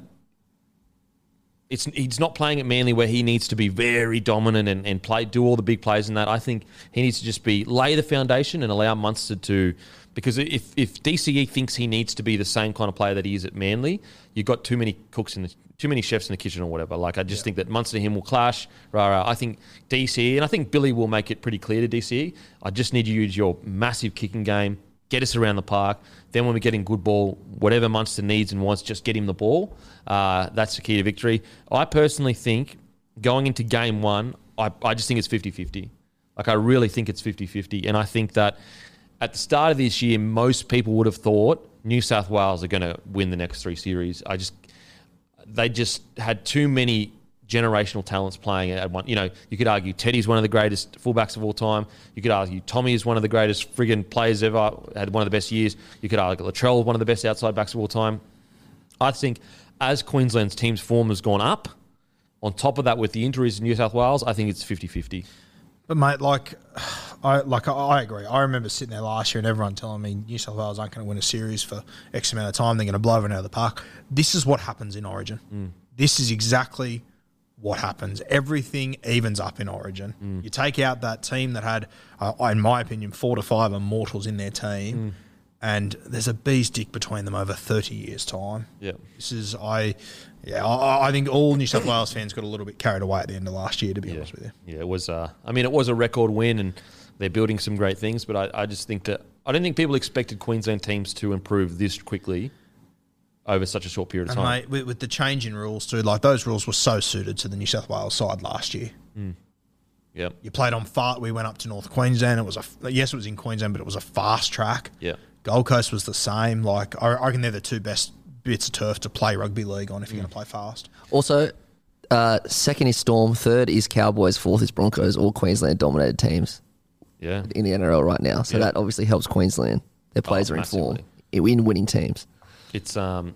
it's he's not playing at Manly where he needs to be very dominant and, and play do all the big plays in that. I think he needs to just be lay the foundation and allow Munster to because if if DCE thinks he needs to be the same kind of player that he is at Manly, you've got too many cooks in the too many chefs in the kitchen or whatever. Like I just think that Munster and him will clash. Rah, rah. I think DCE and I think Billy will make it pretty clear to DCE. I just need you to use your massive kicking game, get us around the park. Then when we're getting good ball, whatever Munster needs and wants, just get him the ball. Uh, that's the key to victory. I personally think going into game one, I, I just think it's 50-50. Like I really think it's 50-50. And I think that at the start of this year, most people would have thought New South Wales are going to win the next three series. I just they just had too many generational talents playing at one. You know, you could argue Teddy's one of the greatest fullbacks of all time. You could argue Tommy is one of the greatest friggin' players ever, had one of the best years. You could argue Latrell, one of the best outside backs of all time. I think as Queensland's team's form has gone up, on top of that with the injuries in New South Wales, I think it's 50-50. But mate, like, (sighs) I like I, agree. I remember sitting there last year and everyone telling me New South Wales aren't going to win a series for X amount of time. They're going to blow everyone out of the park. This is what happens in Origin. Mm. This is exactly what happens. Everything evens up in Origin. Mm. You take out that team that had, uh, in my opinion, four to five immortals in their team, mm. and there's a bee's dick between them over thirty years' time. Yeah. This is I, yeah, I, I think all New South Wales fans got a little bit carried away at the end of last year. To be honest with you. Yeah, it was. Uh, I mean, it was a record win, and they're building some great things. But I, I just think that I don't think people expected Queensland teams to improve this quickly over such a short period of And time. mate, with, with the change in rules too, like those rules were so suited to the New South Wales side last year. yeah, You played on far. We went up to North Queensland. It was a yes, it was in Queensland, but it was a fast track. yeah, Gold Coast was the same. Like I, I reckon they're the two best bits of turf to play rugby league on if you're going to play fast. Also, uh, second is Storm, third is Cowboys, fourth is Broncos. All Queensland dominated teams yeah. in the NRL right now. So Yeah. that obviously helps Queensland. Their players Oh, are in form massively. in winning teams. It's um,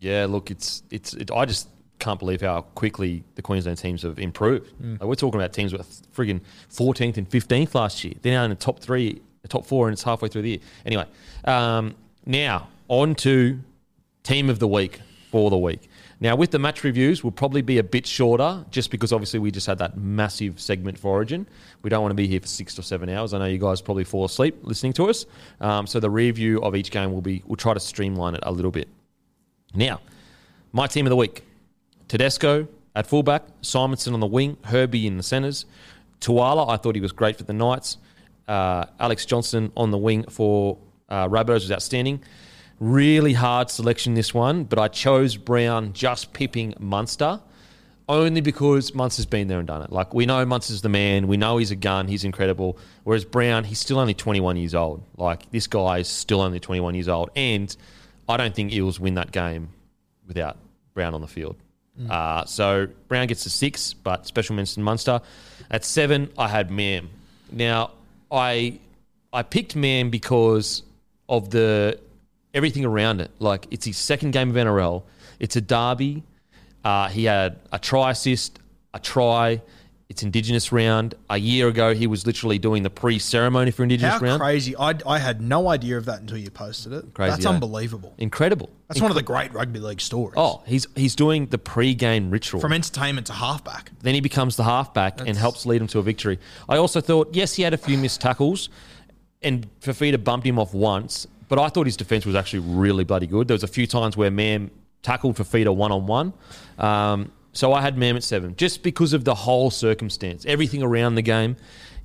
yeah. Look, it's it's. It, I just can't believe how quickly the Queensland teams have improved. Like, we're talking about teams with frigging 14th and 15th last year. They're now in the top three, the top four, and it's halfway through the year. Anyway, um, now on to team of the week for the week. Now, with the match reviews, we'll probably be a bit shorter just because obviously we just had that massive segment for Origin. We don't want to be here for six or seven hours. I know you guys probably fall asleep listening to us. Um, so the review of each game will be, we'll try to streamline it a little bit. Now, my team of the week Tedesco at fullback, Simonson on the wing, Herbie in the centres. Tuala, I thought he was great for the Knights. Uh, Alex Johnson on the wing for uh, Rabbitohs was outstanding. Really hard selection this one, but I chose Brown just pipping Munster only because Munster's been there and done it. Like we know Munster's the man, we know he's a gun, he's incredible. Whereas Brown, he's still only 21 years old. Like this guy is still only 21 years old, and I don't think Eels win that game without Brown on the field. Uh, so Brown gets to six, but special mention Munster. At seven, I had Mam. Now I I picked Mam because of the everything around it. Like it's his second game of NRL. It's a derby. Uh, he had a try assist, a try. It's Indigenous round. A year ago, he was literally doing the pre-ceremony for Indigenous How round. crazy! I, I had no idea of that until you posted it. Crazy, That's eh? unbelievable. Incredible. That's one of the great rugby league stories. Oh, he's he's doing the pre-game ritual. from entertainment to halfback. Then he becomes the halfback and helps lead him to a victory. I also thought, yes, he had a few missed tackles, and Fifita bumped him off once, but I thought his defense was actually really bloody good. There was a few times where Mam tackled for Fifita one on one. Um, so I had Mam at seven, just because of the whole circumstance, everything around the game.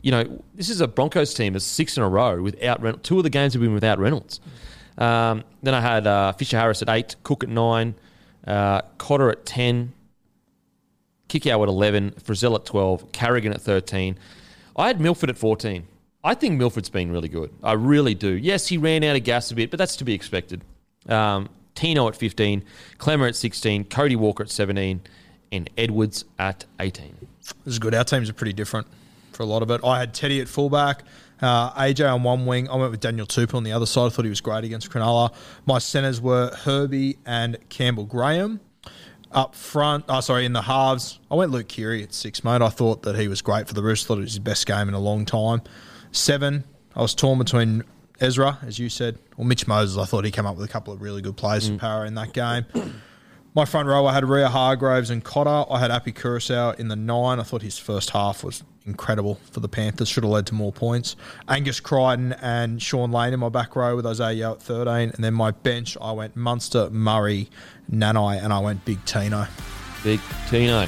You know, this is a Broncos team that's six in a row without Reynolds. Two of the games have been without Reynolds. Um, then I had uh, Fisher Harris at eight, Cook at nine, uh, Cotter at ten, Kikau at 11, Frizell at 12, Carrigan at 13. I had Milford at 14. I think Milford's been really good. I really do. Yes, he ran out of gas a bit, but that's to be expected. Um, Tino at 15, Klemmer at 16, Cody Walker at 17, and Edwards at 18. This is good. Our teams are pretty different for a lot of it. I had Teddy at fullback, uh, AJ on one wing. I went with Daniel Tupou on the other side. I thought he was great against Cronulla. My centres were Herbie and Campbell Graham. Up front, oh, sorry, in the halves, I went Luke Keary at six, mate. I thought that he was great for the Roosters. Thought it was his best game in a long time. Seven, I was torn between Ezra, as you said, or Mitch Moses. I thought he came up with a couple of really good plays for mm. power in that game. (coughs) My front row, I had Waerea-Hargreaves and Cotter. I had Api Koroisau in the nine. I thought his first half was incredible for the Panthers. Should have led to more points. Angus Crichton and Shaun Lane in my back row with Isaah at 13. And then my bench, I went Munster, Murray, Nanai, and I went Big Tino. Big Tino.